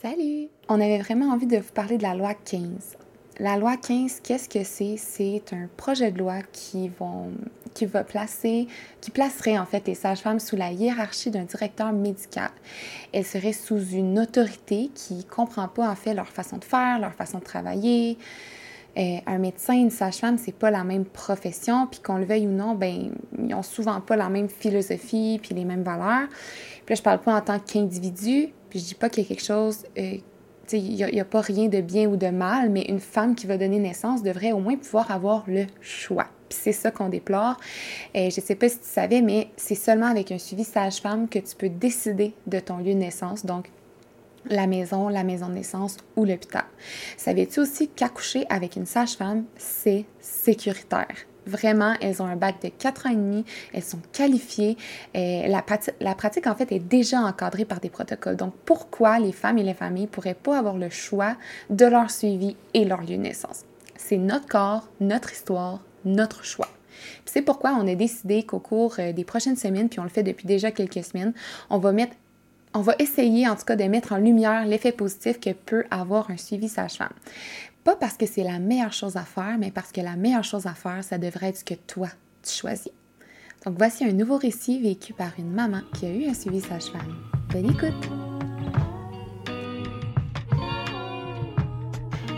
Salut! On avait vraiment envie de vous parler de la loi 15. La loi 15, qu'est-ce que c'est? C'est un projet de loi qui, vont, qui va placer, qui placerait en fait les sages-femmes sous la hiérarchie d'un directeur médical. Elles seraient sous une autorité qui ne comprend pas en fait leur façon de faire, leur façon de travailler. Euh, un médecin, une sage-femme, c'est pas la même profession, puis qu'on le veuille ou non, ben ils ont souvent pas la même philosophie puis les mêmes valeurs. Puis là, je parle pas en tant qu'individu, puis je dis pas qu'il y a quelque chose, euh, tu il n'y a, pas rien de bien ou de mal, mais une femme qui va donner naissance devrait au moins pouvoir avoir le choix. Puis c'est ça qu'on déplore. Et euh, je sais pas si tu savais, mais c'est seulement avec un suivi sage-femme que tu peux décider de ton lieu de naissance. Donc, la maison, la maison de naissance ou l'hôpital. Savais-tu aussi qu'accoucher avec une sage-femme, c'est sécuritaire? Vraiment, elles ont un bac de 4 ans et demi, elles sont qualifiées. Et la, la, pratique, en fait, est déjà encadrée par des protocoles. Donc, pourquoi les femmes et les familles ne pourraient pas avoir le choix de leur suivi et leur lieu de naissance? C'est notre corps, notre histoire, notre choix. C'est pourquoi on a décidé qu'au cours euh, des prochaines semaines, puis on le fait depuis déjà quelques semaines, on va mettre on va essayer en tout cas de mettre en lumière l'effet positif que peut avoir un suivi sage-femme. Pas parce que c'est la meilleure chose à faire, mais parce que la meilleure chose à faire, ça devrait être ce que toi, tu choisis. Donc voici un nouveau récit vécu par une maman qui a eu un suivi sage-femme. Bonne écoute!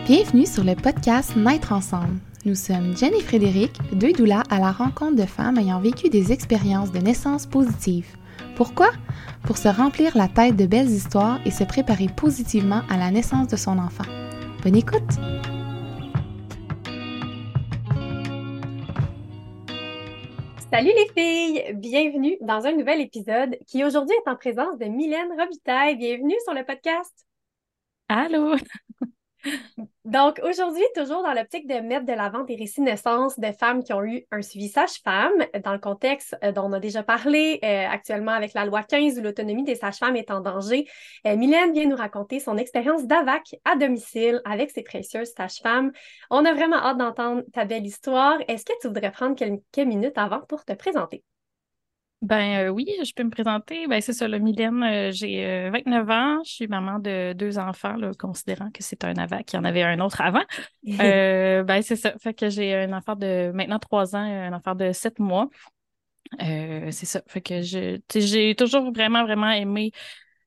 Bienvenue sur le podcast Naître ensemble. Nous sommes Jen et Frédéric, deux doulas à la rencontre de femmes ayant vécu des expériences de naissance positives. Pourquoi? Pour se remplir la tête de belles histoires et se préparer positivement à la naissance de son enfant. Bonne écoute! Salut les filles! Bienvenue dans un nouvel épisode qui aujourd'hui est en présence de Mylène Robitaille. Bienvenue sur le podcast! Allô! Donc, aujourd'hui, toujours dans l'optique de mettre de l'avant des récits de naissance de femmes qui ont eu un suivi sage-femme, dans le contexte euh, dont on a déjà parlé euh, actuellement avec la loi 15 où l'autonomie des sages-femmes est en danger, euh, Mylène vient nous raconter son expérience d'AVAC à domicile avec ses précieuses sages-femmes. On a vraiment hâte d'entendre ta belle histoire. Est-ce que tu voudrais prendre quelques minutes avant pour te présenter? Ben euh, oui, je peux me présenter. Ben, c'est ça, le Mylène, euh, j'ai 29 euh, ans, je suis maman de deux enfants, considérant que c'est un AVAC, il y en avait un autre avant. ben, c'est ça, fait que j'ai un enfant de maintenant trois ans un enfant de sept mois. c'est ça, fait que j'ai toujours vraiment, vraiment aimé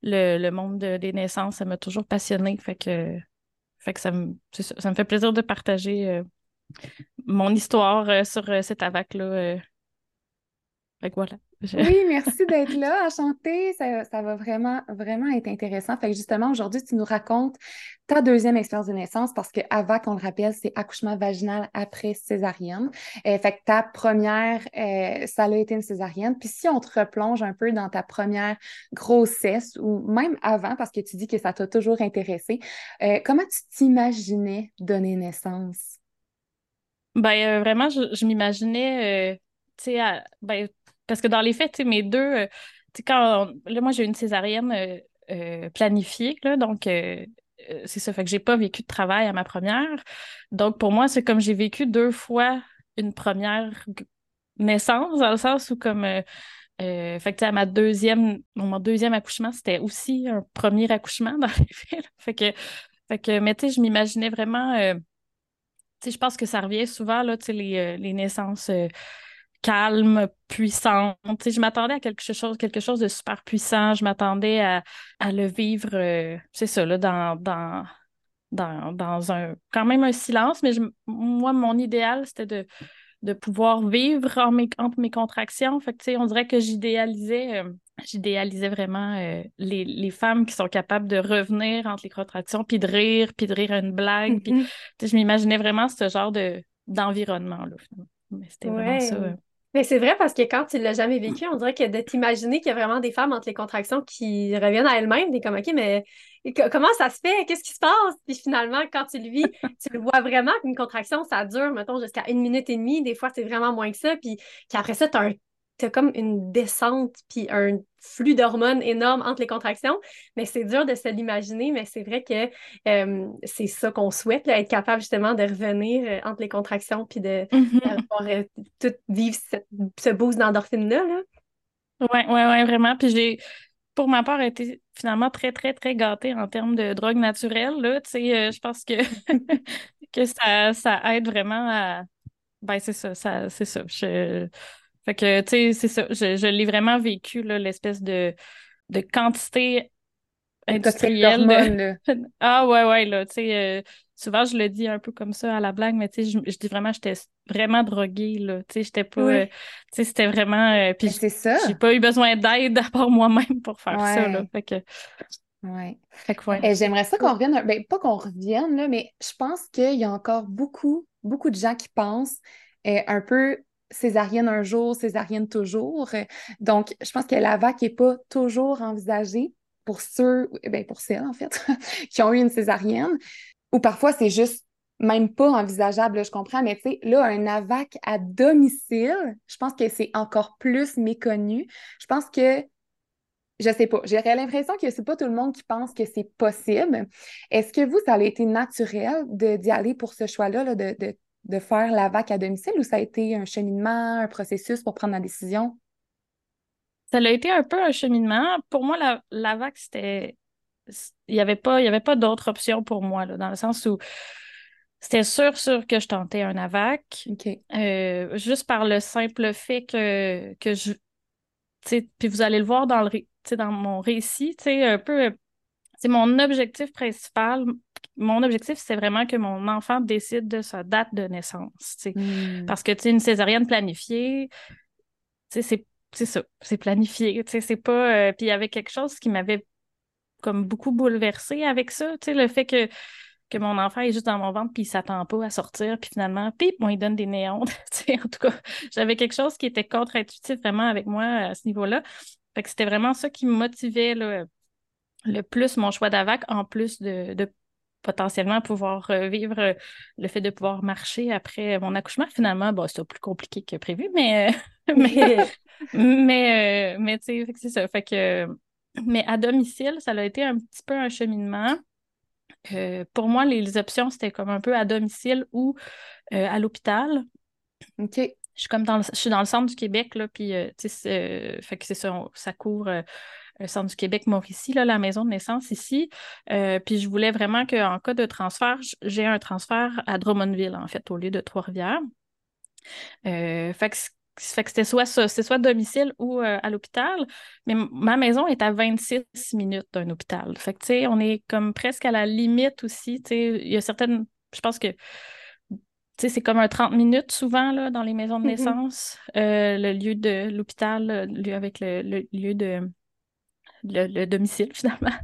le, monde des naissances, ça m'a toujours passionné fait que, fait que ça, me, ça, me fait plaisir de partager mon histoire sur cet AVAC-là. fait que voilà. Oui, merci d'être là, enchantée. Ça, ça, va vraiment, vraiment être intéressant. Fait que justement, aujourd'hui, tu nous racontes ta deuxième expérience de naissance parce que AVAC, on le rappelle, c'est accouchement vaginal après césarienne. Euh, fait que ta première, euh, ça a été une césarienne. Puis si on te replonge un peu dans ta première grossesse ou même avant, parce que tu dis que ça t'a toujours intéressé, euh, comment tu t'imaginais donner naissance? Ben, vraiment, je, je m'imaginais, tu sais, ben, parce que dans les faits, mes deux, euh, quand là, moi, j'ai une césarienne euh, euh, planifiée, là, donc c'est ça, fait que j'ai pas vécu de travail à ma première. Donc, pour moi, c'est comme j'ai vécu deux fois une première naissance, dans le sens où comme fait que à ma deuxième, mon deuxième accouchement, c'était aussi un premier accouchement dans les faits. Fait que, fait que, mais tu sais, je m'imaginais vraiment, je pense que ça revient souvent, là, tu sais, les, les naissances calme, puissante. je m'attendais à quelque chose, quelque chose de super puissant. Je m'attendais à, le vivre, euh, c'est ça, là, dans, dans, dans, un quand même un silence, mais moi, mon idéal, c'était de, de pouvoir vivre en mes, entre mes contractions. Fait que, on dirait que j'idéalisais. Euh, j'idéalisais vraiment euh, les, femmes qui sont capables de revenir entre les contractions, puis de rire, puis de rire à une blague. Mm-hmm. je m'imaginais vraiment ce genre de, d'environnement-là. C'était vraiment ça. Mais c'est vrai parce que quand tu l'as jamais vécu, on dirait que de t'imaginer qu'il y a vraiment des femmes entre les contractions qui reviennent à elles-mêmes, t'es comme OK, mais comment ça se fait? Qu'est-ce qui se passe? Puis finalement, quand tu le vis, tu le vois vraiment qu'une contraction, ça dure, mettons, jusqu'à une minute et demie. Des fois, c'est vraiment moins que ça. Puis qu'après ça, tu as un t'as comme une descente puis un flux d'hormones énorme entre les contractions, mais c'est dur de se l'imaginer, mais c'est vrai que euh, c'est ça qu'on souhaite, être capable justement de revenir euh, entre les contractions puis de pouvoir euh, tout vivre ce boost d'endorphine-là. Oui, oui, oui, vraiment. Puis j'ai pour ma part, été finalement très, très, très gâtée en termes de drogue naturelle. Là, je pense que, que ça, ça aide vraiment à. Ben, c'est ça, ça c'est ça. Fait que, tu sais, c'est ça. Je, je l'ai vraiment vécu, l'espèce de, de quantité industrielle. ah, ouais, ouais, là, tu sais. Euh, souvent, je le dis un peu comme ça à la blague, mais tu sais, je, dis vraiment, j'étais vraiment droguée, là. Tu sais, j'étais pas. Euh, tu sais, c'était vraiment. Euh, puis c'est ça. J'ai pas eu besoin d'aide à part moi-même pour faire ça, là. Fait que. Ouais. Fait que, ouais. J'aimerais ça qu'on revienne, ben, pas qu'on revienne, là, mais je pense qu'il y a encore beaucoup, beaucoup de gens qui pensent un peu césarienne un jour, césarienne toujours. Donc, je pense que la vague n'est pas toujours envisagée pour ceux, ben pour celles en fait, qui ont eu une césarienne, ou parfois c'est juste même pas envisageable, je comprends, mais tu sais, là, un AVAC à domicile, je pense que c'est encore plus méconnu. Je pense que, je sais pas, j'aurais l'impression que c'est pas tout le monde qui pense que c'est possible. Est-ce que vous, ça a été naturel d'y aller pour ce choix-là, de, de, de faire la vac à domicile ou ça a été un cheminement, un processus pour prendre la décision? Ça a été un peu un cheminement. Pour moi, la, la vac, c'était. Il n'y avait pas, il pas d'autre option pour moi, là, dans le sens où c'était sûr, sûr que je tentais un AVAC. Euh, juste par le simple fait que, que je. Puis vous allez le voir dans, le, dans mon récit, un peu. C'est mon objectif principal, mon objectif, c'est vraiment que mon enfant décide de sa date de naissance. Hmm. Parce que, une césarienne planifiée, c'est ça, c'est planifié. C'est pas. Euh, puis il y avait quelque chose qui m'avait comme beaucoup bouleversée avec ça. Le fait que, que mon enfant est juste dans mon ventre puis il s'attend pas à sortir, puis finalement, pip, bon, il donne des néons. en tout cas, j'avais quelque chose qui était contre-intuitif vraiment avec moi à ce niveau-là. Fait que c'était vraiment ça qui me motivait le plus mon choix d'AVAC, en plus de, de potentiellement pouvoir vivre euh, le fait de pouvoir marcher après mon accouchement. Finalement, bon, c'était plus compliqué que prévu, mais mais mais, euh, mais tu sais, c'est ça. Fait que mais à domicile, ça a été un petit peu un cheminement. Euh, pour moi, les, options, c'était comme un peu à domicile ou à l'hôpital. OK. Je suis comme dans le, je suis dans le centre du Québec, là, puis, tu sais, fait que c'est ça, ça court Centre du Québec Mauricie, là, la maison de naissance ici. Euh, puis je voulais vraiment qu'en cas de transfert, j'ai un transfert à Drummondville, en fait, au lieu de Trois-Rivières. Euh, fait que c'était soit ça, c'est soit domicile ou euh, à l'hôpital. Mais ma maison est à 26 minutes d'un hôpital. Fait que, tu sais, on est comme presque à la limite aussi. Tu sais, il y a certaines. Je pense que. Tu sais, c'est comme un 30 minutes souvent là, dans les maisons de mm-hmm. naissance. le lieu de l'hôpital, le lieu avec le lieu de, le, domicile, finalement.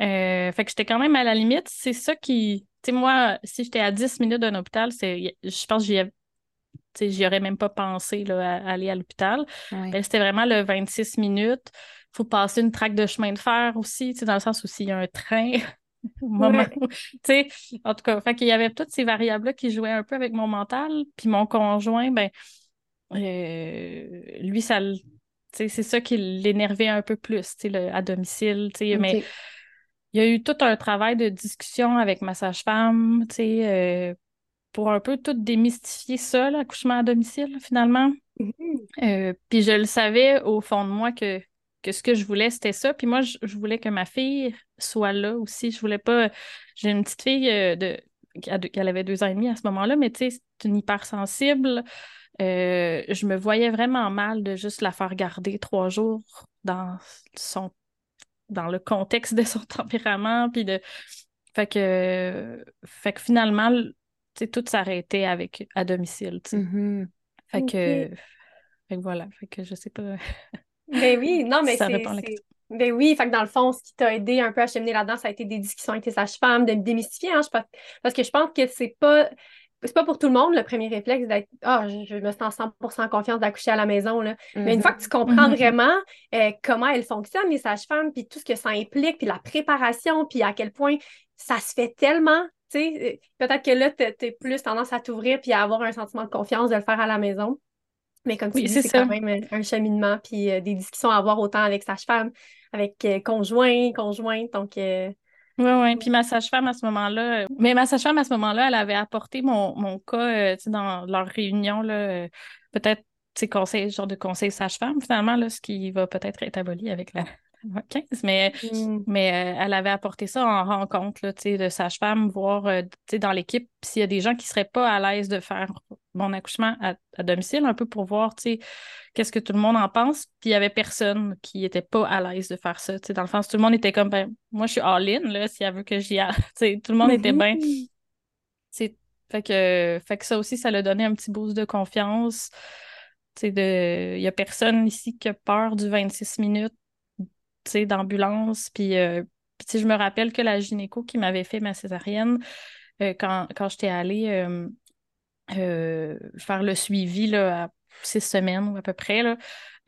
Euh, fait que j'étais quand même à la limite. C'est ça qui. Tu sais, moi, si j'étais à 10 minutes d'un hôpital, c'est, je pense que j'y aurais même pas pensé là, à, aller à l'hôpital. Ben, c'était vraiment le 26 minutes. Il faut passer une traque de chemin de fer aussi, dans le sens où s'il y a un train. moment en tout cas, fait qu'il y avait toutes ces variables-là qui jouaient un peu avec mon mental. Puis mon conjoint, ben, euh, lui, ça, c'est ça qui l'énervait un peu plus à domicile. Mais il y a eu tout un travail de discussion avec ma sage-femme euh, pour un peu tout démystifier ça, l'accouchement à domicile, finalement. Mm-hmm. Euh, puis je le savais au fond de moi que, que ce que je voulais, c'était ça. Puis moi, je, voulais que ma fille soit là aussi. Je voulais pas. J'ai une petite fille euh, de avait deux ans et demi à ce moment-là, mais tu sais, c'est une hypersensible. Euh, je me voyais vraiment mal de juste la faire garder trois jours dans son dans le contexte de son tempérament puis de fait que fait que finalement tout s'arrêtait avec à domicile mm-hmm. fait, que, fait que voilà fait que je sais pas ben oui non mais c'est ben oui, fait que dans le fond, ce qui t'a aidé un peu à cheminer là-dedans, ça a été des discussions avec tes sages-femmes, de démystifier, hein, parce que je pense que c'est pas c'est pas pour tout le monde le premier réflexe d'être Ah, je, me sens 100% confiance d'accoucher à la maison. Là. Mais une fois que tu comprends mm-hmm. vraiment euh, comment elles fonctionnent, les sages-femmes, puis tout ce que ça implique, puis la préparation, puis à quel point ça se fait tellement, tu sais, euh, peut-être que là, tu as plus tendance à t'ouvrir puis à avoir un sentiment de confiance de le faire à la maison. Mais comme tu dis, c'est quand même un cheminement, puis euh, des discussions à avoir autant avec sage-femme, avec conjoint, conjointe. Donc, oui, oui. Puis ma sage-femme à ce moment-là, mais ma sage-femme à ce moment-là, elle avait apporté mon, mon cas euh, dans leur réunion, là, euh, peut-être conseil, genre de conseil sage-femme, finalement, là, ce qui va peut-être être aboli avec la, 15, mais, Hmm. mais euh, elle avait apporté ça en rencontre là, tu sais, de sage-femme, voir euh, tu sais, dans l'équipe s'il y a des gens qui seraient pas à l'aise de faire mon accouchement à, à domicile, un peu pour voir tu sais, qu'est-ce que tout le monde en pense. Puis il y avait personne qui était pas à l'aise de faire ça. tu sais, Dans le sens, tout le monde était comme, ben, moi, je suis all-in, là, si elle veut que j'y aille. Tu sais, Tout le monde était bien. C'est- Fait que, fait que ça aussi, ça l'a donné un petit boost de confiance. Tu sais, de... Il n'y a personne ici qui a peur du 26 minutes tu sais, d'ambulance. Puis, euh, puis, tu sais, je me rappelle que la gynéco qui m'avait fait ma césarienne, euh, quand, quand j'étais allée euh, euh, faire le suivi là, à six semaines ou à peu près, là, euh,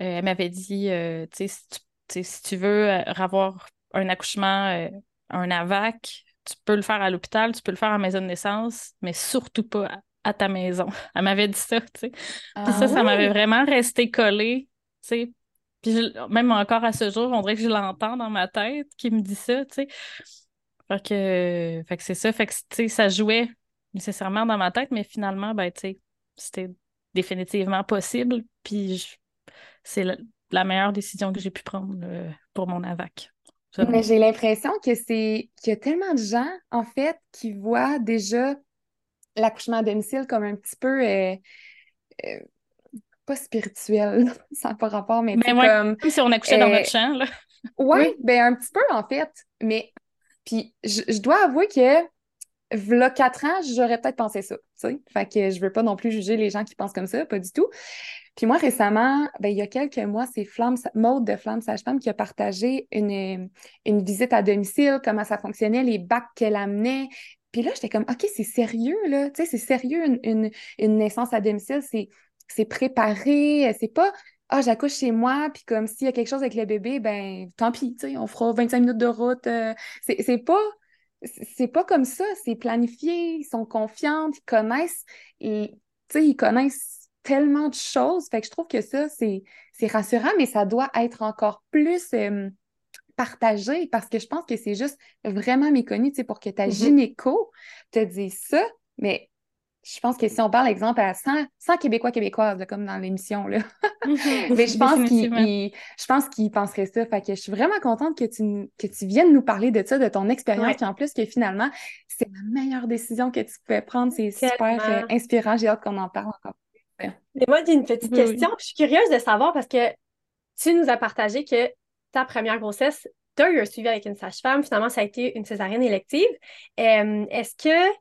elle m'avait dit, euh, si tu, si tu veux avoir un accouchement, un AVAC, tu peux le faire à l'hôpital, tu peux le faire à la maison de naissance, mais surtout pas à, à ta maison. Elle m'avait dit ça, tu sais. Puis Ah ça, ça m'avait vraiment resté collé, tu sais. Puis je- même encore à ce jour, on dirait que je l'entends dans ma tête qui me dit ça, tu sais. Fait que, fait que c'est ça, fait que, tu sais, ça jouait nécessairement dans ma tête, mais finalement, ben, tu sais, c'était définitivement possible, puis je- c'est la, la meilleure décision que j'ai pu prendre euh, pour mon AVAC. Mais j'ai l'impression que c'est qu'il y a tellement de gens, en fait, qui voient déjà l'accouchement à domicile comme un petit peu euh, euh, pas spirituel, ça n'a pas rapport, mais ouais, comme comme si on accouchait dans notre champ, là. ouais, Oui. ben un petit peu en fait. Mais puis je, je dois avouer que v'là quatre ans, j'aurais peut-être pensé ça, tu sais. Fait que je veux pas non plus juger les gens qui pensent comme ça, pas du tout. Puis moi, récemment, ben, il y a quelques mois, c'est Flamme, Maude de Flamme Sage-Femme qui a partagé une, une visite à domicile, comment ça fonctionnait, les bacs qu'elle amenait. Puis là, j'étais comme, OK, c'est sérieux, là. Tu sais, c'est sérieux, une, une, une naissance à domicile, c'est, c'est préparé, c'est pas, ah, j'accouche chez moi, puis comme s'il y a quelque chose avec le bébé, ben, tant pis, tu sais, on fera 25 minutes de route. euh, c'est pas, c'est pas comme ça, c'est planifié, ils sont confiants, ils connaissent, et, tu sais, ils connaissent tellement de choses. Fait que je trouve que ça, c'est, rassurant, mais ça doit être encore plus euh, partagé parce que je pense que c'est juste vraiment méconnu, tu sais, pour que ta Mhm. gynéco te dise ça. Mais je pense que si on parle, exemple, à 100, 100 Québécois, Québécoises, là, comme dans l'émission, là, mais je pense qu'il Définitivement. il- je pense qu'il penserait ça. Fait que je suis vraiment contente que tu, que tu viennes nous parler de ça, de ton expérience, Ouais. puis en plus que finalement, c'est la meilleure décision que tu pouvais prendre. C'est super euh, inspirant. J'ai hâte qu'on en parle encore. Mais moi, j'ai une petite Oui, question. Je suis curieuse de savoir parce que tu nous as partagé que ta première grossesse, tu as eu un suivi avec une sage-femme. Finalement, ça a été une césarienne élective. Euh, Est-ce que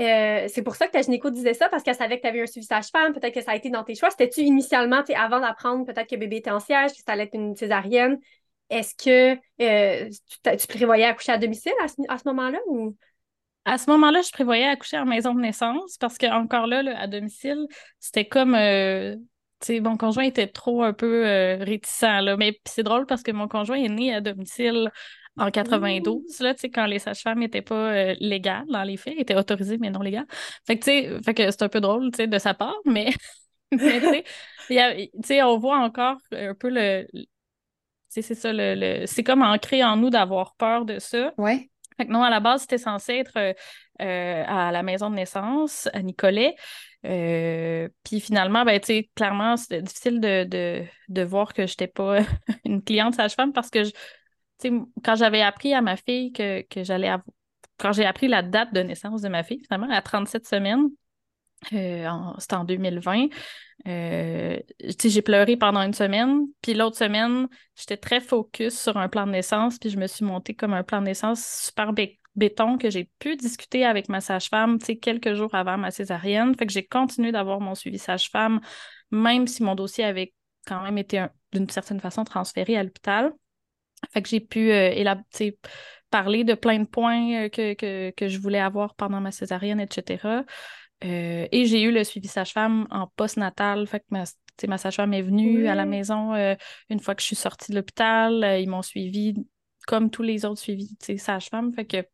euh, c'est pour ça que ta gynéco disait ça? Parce qu'elle savait que tu avais un suivi sage-femme. Peut-être que ça a été dans tes choix. C'était-tu initialement, avant d'apprendre peut-être que bébé était en siège, que ça allait être une césarienne? Est-ce que euh, tu, prévoyais accoucher à domicile à ce, moment-là? Ou... À ce moment-là, je prévoyais accoucher en maison de naissance parce que encore là, là, à domicile, c'était comme euh, mon conjoint était trop un peu euh, réticent là. Mais c'est drôle parce que mon conjoint est né à domicile en 92, là, tu sais, quand les sages-femmes n'étaient pas euh, légales dans les faits, étaient autorisées mais non légales. Fait que tu sais, fait que c'est un peu drôle, tu sais, de sa part, mais, y a- on voit encore un peu le. c'est ça, le, le- c'est comme ancré en nous d'avoir peur de ça. Ouais. Fait que non, à la base, c'était censé être euh, euh, à la maison de naissance, à Nicolet. Euh, puis finalement, ben, tu sais, clairement, c'était difficile de, de, de voir que je n'étais pas une cliente sage-femme parce que, je- quand j'avais appris à ma fille que, que j'allais avoir... Quand j'ai appris la date de naissance de ma fille, finalement, à 37 semaines, euh, c'était en 2020. Euh, j'ai pleuré pendant une semaine, puis l'autre semaine, j'étais très focus sur un plan de naissance, puis je me suis montée comme un plan de naissance super bé- béton que j'ai pu discuter avec ma sage-femme, quelques jours avant ma césarienne. Fait que j'ai continué d'avoir mon suivi sage-femme, même si mon dossier avait quand même été un- d'une certaine façon transféré à l'hôpital. Fait que j'ai pu euh, élab- parler de plein de points euh, que, que, que je voulais avoir pendant ma césarienne, etc. Euh, et j'ai eu le suivi sage-femme en post-natal. Fait que ma, sage-femme est venue à la maison euh, une fois que je suis sortie de l'hôpital. Euh, ils m'ont suivi comme tous les autres suivis, sage-femme. Fait que,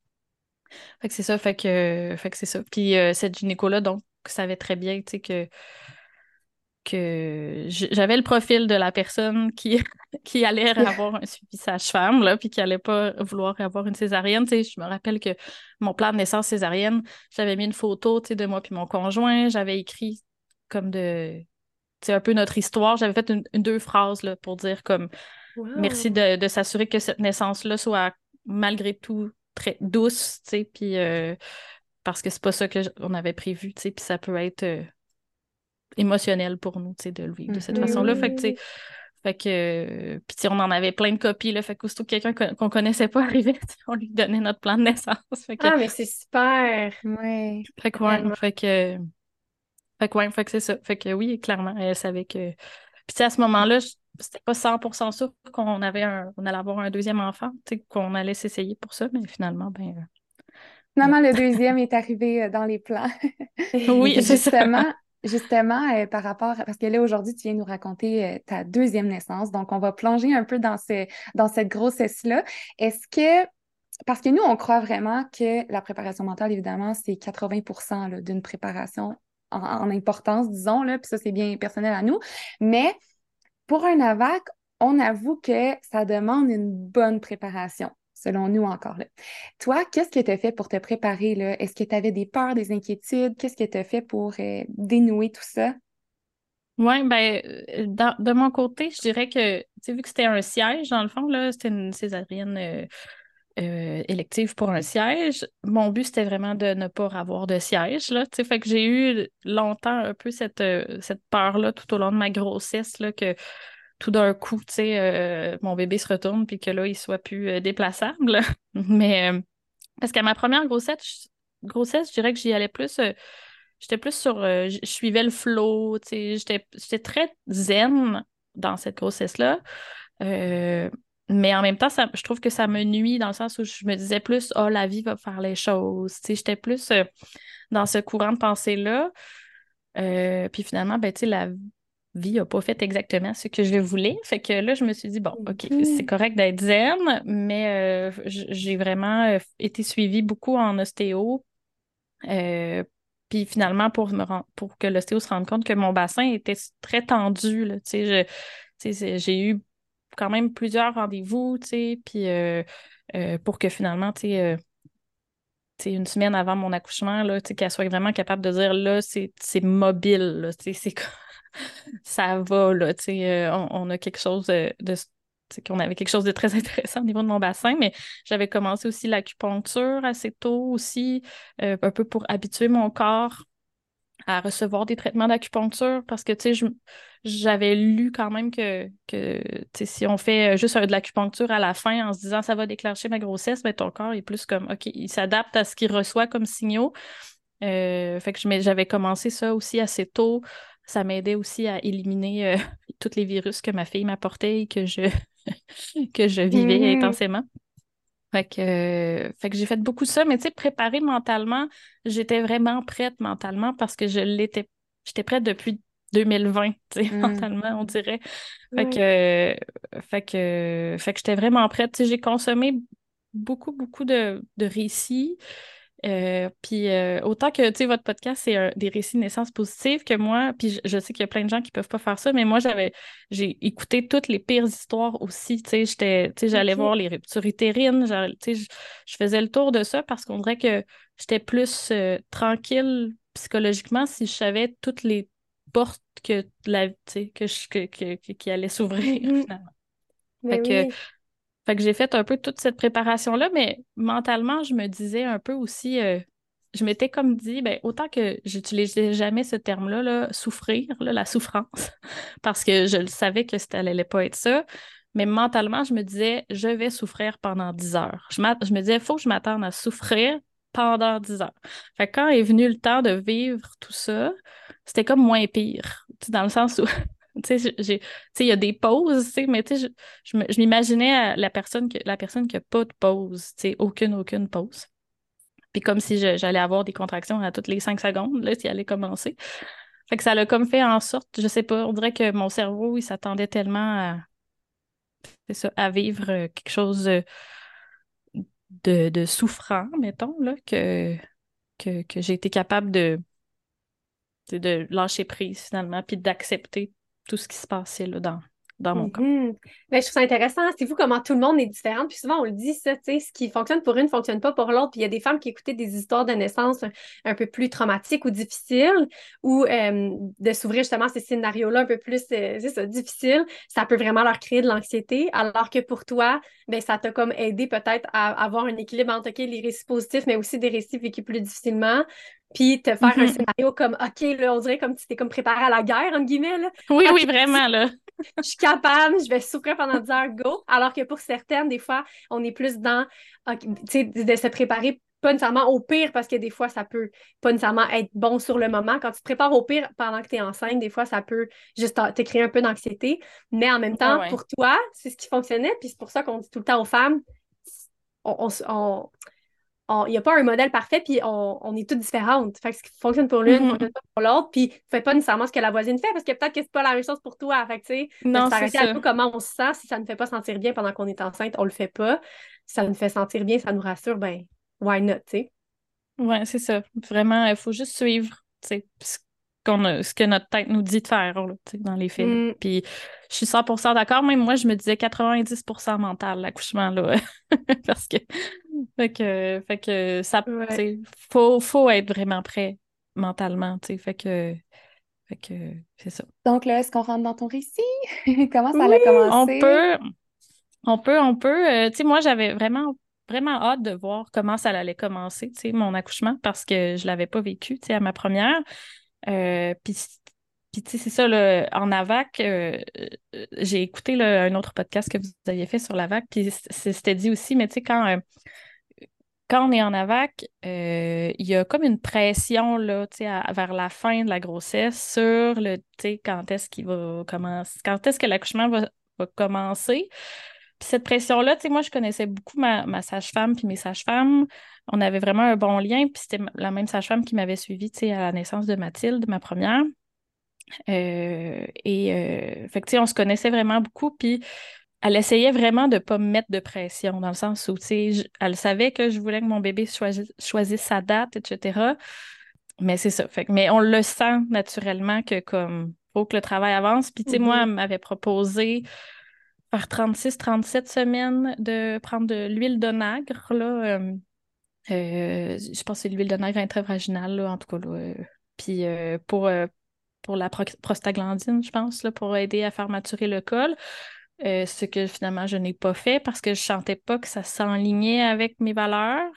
fait que c'est ça. Fait que, fait que c'est ça. Puis cette gynéco-là, donc, savait très bien, que que j'avais le profil de la personne qui, qui allait avoir un suivi sage-femme, là, puis qui allait pas vouloir avoir une césarienne. Tu sais, je me rappelle que mon plan de naissance césarienne, j'avais mis une photo, tu sais, de moi puis mon conjoint. J'avais écrit comme de... Un peu notre histoire. J'avais fait une, une- deux phrases, là, pour dire comme... Merci de, s'assurer que cette naissance-là soit malgré tout très douce, tu sais, puis euh, parce que c'est pas ça qu'on avait prévu, tu sais, puis ça peut être euh, émotionnel pour nous, tu sais, de le vivre de cette façon-là. Fait que, tu sais, fait que, puis on en avait plein de copies, là, fait que que quelqu'un qu'on connaissait pas arrivait, on lui donnait notre plan de naissance. ah, mais c'est super! Ouais. Fait que, ouais, fait que, fait que, ouais, fait que c'est ça. Fait que oui, clairement, elle savait que... Puis à ce moment-là, c'était pas 100% sûr qu'on avait un, on allait avoir un deuxième enfant, qu'on allait s'essayer pour ça, mais finalement, ben... Euh, finalement, le deuxième est arrivé euh, dans les plans. oui, Justement, Justement, euh, par rapport, parce que là, aujourd'hui, tu viens nous raconter ta deuxième naissance. Donc, on va plonger un peu dans cette grossesse-là. Est-ce que, parce que nous, on croit vraiment que la préparation mentale, évidemment, c'est 80% d'une préparation en, importance, disons, là, puis ça, c'est bien personnel à nous. Mais pour un AVAC, on avoue que ça demande une bonne préparation, selon nous encore. Là. Toi, qu'est-ce que tu as fait pour te préparer? Est-ce que tu avais des peurs, des inquiétudes? Qu'est-ce que tu as fait pour euh, dénouer tout ça? Oui, ben, euh, de mon côté, je dirais que, tu sais, vu que c'était un siège, dans le fond, c'était une césarienne euh, élective pour un siège. Mon but, c'était vraiment de ne pas avoir de siège. Là, fait que j'ai eu longtemps un peu cette, cette peur-là tout au long de ma grossesse, là, que tout d'un coup, euh, mon bébé se retourne puis que là, il soit plus déplaçable. Mais parce qu'à ma première grossesse, grossesse, je dirais que j'y allais plus. J'étais plus sur. je suivais le flow, j'étais très zen dans cette grossesse-là. Mais en même temps, ça, je trouve que ça me nuit dans le sens où je me disais plus, oh, la vie va faire les choses. J'étais plus euh, dans ce courant de pensée-là. Euh, puis finalement, ben, la vie n'a pas fait exactement ce que je voulais. Fait que là, je me suis dit, bon, OK, c'est correct d'être zen, mais euh, j'ai vraiment été suivie beaucoup en ostéo. puis finalement, pour, me pour que l'ostéo se rende compte que mon bassin était très tendu, j'ai eu quand même plusieurs rendez-vous, tu sais, puis euh, euh, pour que finalement, tu sais, euh, une semaine avant mon accouchement, qu'elle soit vraiment capable de dire, là, c'est mobile, c'est ça va, là, tu sais, on, a quelque chose de, qu'on avait quelque chose de très intéressant au niveau de mon bassin, mais j'avais commencé aussi l'acupuncture assez tôt aussi, un peu pour habituer mon corps à recevoir des traitements d'acupuncture parce que, tu sais, j'avais lu quand même que, que si on fait euh, juste de l'acupuncture à la fin en se disant ça va déclencher ma grossesse, mais ben, ton corps est plus comme, OK, il s'adapte à ce qu'il reçoit comme signaux. Euh, fait que j'avais commencé ça aussi assez tôt. Ça m'aidait aussi à éliminer euh, tous les virus que ma fille m'apportait et que je, que je vivais mm-hmm. intensément. Fait que, fait que j'ai fait beaucoup de ça, mais tu sais, préparer mentalement, j'étais vraiment prête mentalement parce que je l'étais, j'étais prête depuis 2020, tu sais, mm. mentalement, on dirait. Fait que, fait que, fait que j'étais vraiment prête. Tu sais, j'ai consommé beaucoup, beaucoup de, de récits. Euh, puis euh, autant que, tu sais, votre podcast, c'est des récits de naissance positive que moi, puis je, sais qu'il y a plein de gens qui peuvent pas faire ça, mais moi, j'avais, j'ai écouté toutes les pires histoires aussi, tu sais, j'étais, tu sais, j'allais voir les ruptures utérines, tu sais, je faisais le tour de ça parce qu'on dirait que j'étais plus euh, tranquille psychologiquement si je savais toutes les portes que la, que, je, que, qui allaient s'ouvrir, mm-hmm. finalement. Fait que, fait que j'ai fait un peu toute cette préparation-là, mais mentalement, je me disais un peu aussi, euh, je m'étais comme dit, ben, autant que j'utilisais jamais ce terme-là, là, souffrir, la souffrance, parce que je le savais que ça n'allait pas être ça. Mais mentalement, je me disais, je vais souffrir pendant 10 heures. Je, je me disais, il faut que je m'attende à souffrir pendant 10 heures. Fait que quand est venu le temps de vivre tout ça, c'était comme moins pire. Dans le sens où il y a des pauses, mais je, je m'imaginais la personne, qui n'a pas de pause, aucune, aucune pause. Puis comme si j'allais avoir des contractions à toutes les cinq secondes, là, si elle allait commencer. Fait que ça l'a comme fait en sorte, je sais pas, on dirait que mon cerveau, il s'attendait tellement à, ça, à vivre quelque chose de, de souffrant, mettons, là, que, que, que j'ai été capable de, de lâcher prise finalement, puis d'accepter tout ce qui se passait là, dans, dans mon cas. Mhm. Ben, je trouve ça intéressant. C'est vous comment tout le monde est différent? Puis souvent, on le dit, ça, ce qui fonctionne pour une ne fonctionne pas pour l'autre. Puis il y a des femmes qui écoutaient des histoires de naissance un, peu plus traumatiques ou difficiles, ou euh, de s'ouvrir justement à ces scénarios-là un peu plus euh, ça, difficiles, ça peut vraiment leur créer de l'anxiété. Alors que pour toi, ben, ça t'a comme aidé peut-être à avoir un équilibre entre les récits positifs, mais aussi des récits vécus plus difficilement puis te faire un mm-hmm. scénario comme OK, là, on dirait comme si tu t'es comme préparé à la guerre, entre guillemets. Là. Oui, oui, vraiment, là. je suis capable, je vais souffrir pendant 10 heures, go. Alors que pour certaines, des fois, on est plus dans sais, de se préparer pas nécessairement au pire, parce que des fois, ça peut pas nécessairement être bon sur le moment. Quand tu te prépares au pire pendant que tu es enceinte, des fois, ça peut juste te créer un peu d'anxiété. Mais en même temps, pour toi, c'est ce qui fonctionnait. Puis c'est pour ça qu'on dit tout le temps aux femmes, on, on il n'y a pas un modèle parfait, puis on, est toutes différentes. Fait que ce qui fonctionne pour l'une, ne fonctionne pas pour l'autre, puis fais pas nécessairement ce que la voisine fait, parce que peut-être que c'est pas la même chose pour toi. Fait que, tu sais, non, c'est un peu comment on se sent. Si ça ne fait pas sentir bien pendant qu'on est enceinte, on le fait pas. Si ça nous fait sentir bien, ça nous rassure, ben, why not, tu sais? Ouais, c'est ça. Vraiment, il faut juste suivre, tu sais, ce que notre tête nous dit de faire dans les films. Mm. Puis je suis 100% d'accord. Même moi, je me disais 90% mental, l'accouchement. là Parce que, fait que, fait que ça, faut, faut être vraiment prêt mentalement. Fait que, fait que c'est ça. Donc là, est-ce qu'on rentre dans ton récit? Comment ça a commencé? On peut. On peut, on peut. Euh, tu sais, moi, j'avais vraiment vraiment hâte de voir comment ça allait commencer, tu sais, mon accouchement, parce que je ne l'avais pas vécu, tu sais, à ma première. Euh, puis, tu sais, c'est ça, en AVAC, euh, euh, j'ai écouté un autre podcast que vous aviez fait sur l'AVAC, puis c'était dit aussi, mais tu sais, quand, quand on est en AVAC, il y a comme une pression, là, tu sais, vers la fin de la grossesse sur le, tu sais, quand est-ce qu'il va commencer, quand est-ce que l'accouchement va, commencer. Puis cette pression-là, tu sais, moi, je connaissais beaucoup ma, ma sage-femme puis mes sages-femmes on avait vraiment un bon lien. Puis c'était la même sage-femme qui m'avait suivi à la naissance de Mathilde, ma première. Euh, et euh, fait que, on se connaissait vraiment beaucoup. Puis elle essayait vraiment de ne pas me mettre de pression, dans le sens où elle savait que je voulais que mon bébé choisisse, sa date, etc. Mais c'est ça. Fait mais on le sent naturellement que comme faut que le travail avance. Puis, tu sais, moi, mm-hmm. elle m'avait proposé par 36-37 semaines de prendre de l'huile d'onagre, là, euh, euh, je pense que c'est l'huile de nègre intravaginale, en tout cas. Euh, puis euh, pour, pour la prostaglandine, je pense, là, pour aider à faire maturer le col. ce que finalement je n'ai pas fait parce que je ne sentais pas que ça s'enlignait avec mes valeurs.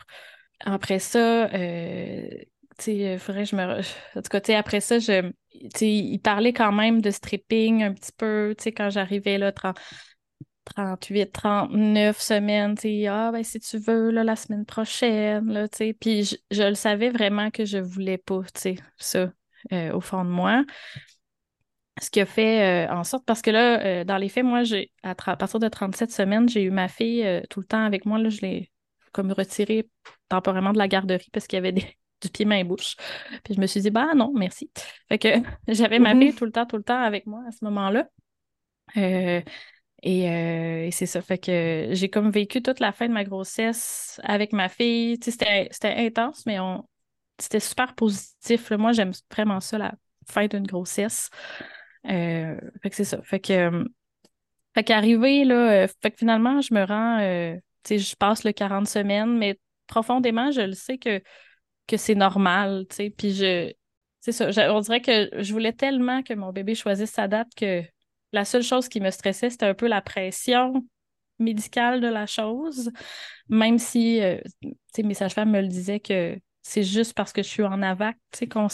Après ça, il faudrait que je me. En je. il parlait quand même de stripping un petit peu, quand j'arrivais là, 38, 39 semaines, tu ah, ben, si tu veux, là, la semaine prochaine, là, tu. Puis je, le savais vraiment que je voulais pas, tu sais, ça, euh, au fond de moi. Ce qui a fait euh, en sorte, parce que là, euh, dans les faits, moi, j'ai, à, partir de 37 semaines, j'ai eu ma fille tout le temps avec moi, là, je l'ai comme retirée temporairement de la garderie parce qu'il y avait du pied, main, bouche. Puis je me suis dit, bah non, merci. Fait que j'avais ma fille tout le temps, tout le temps avec moi à ce moment-là. Euh, et, c'est ça. Fait que j'ai comme vécu toute la fin de ma grossesse avec ma fille. C'était, intense, mais on, c'était super positif. Moi, j'aime vraiment ça, la fin d'une grossesse. Euh, fait que c'est ça. Fait que, euh, fait qu'arrivé, là, fait que finalement, je me rends, tu sais, je passe le 40 semaines, mais profondément, je le sais que, que c'est normal, tu sais. Puis je, c'est ça, on dirait que je voulais tellement que mon bébé choisisse sa date que la seule chose qui me stressait, c'était un peu la pression médicale de la chose, même si euh, mes sages-femmes me le disaient que c'est juste parce que je suis en AVAC qu'on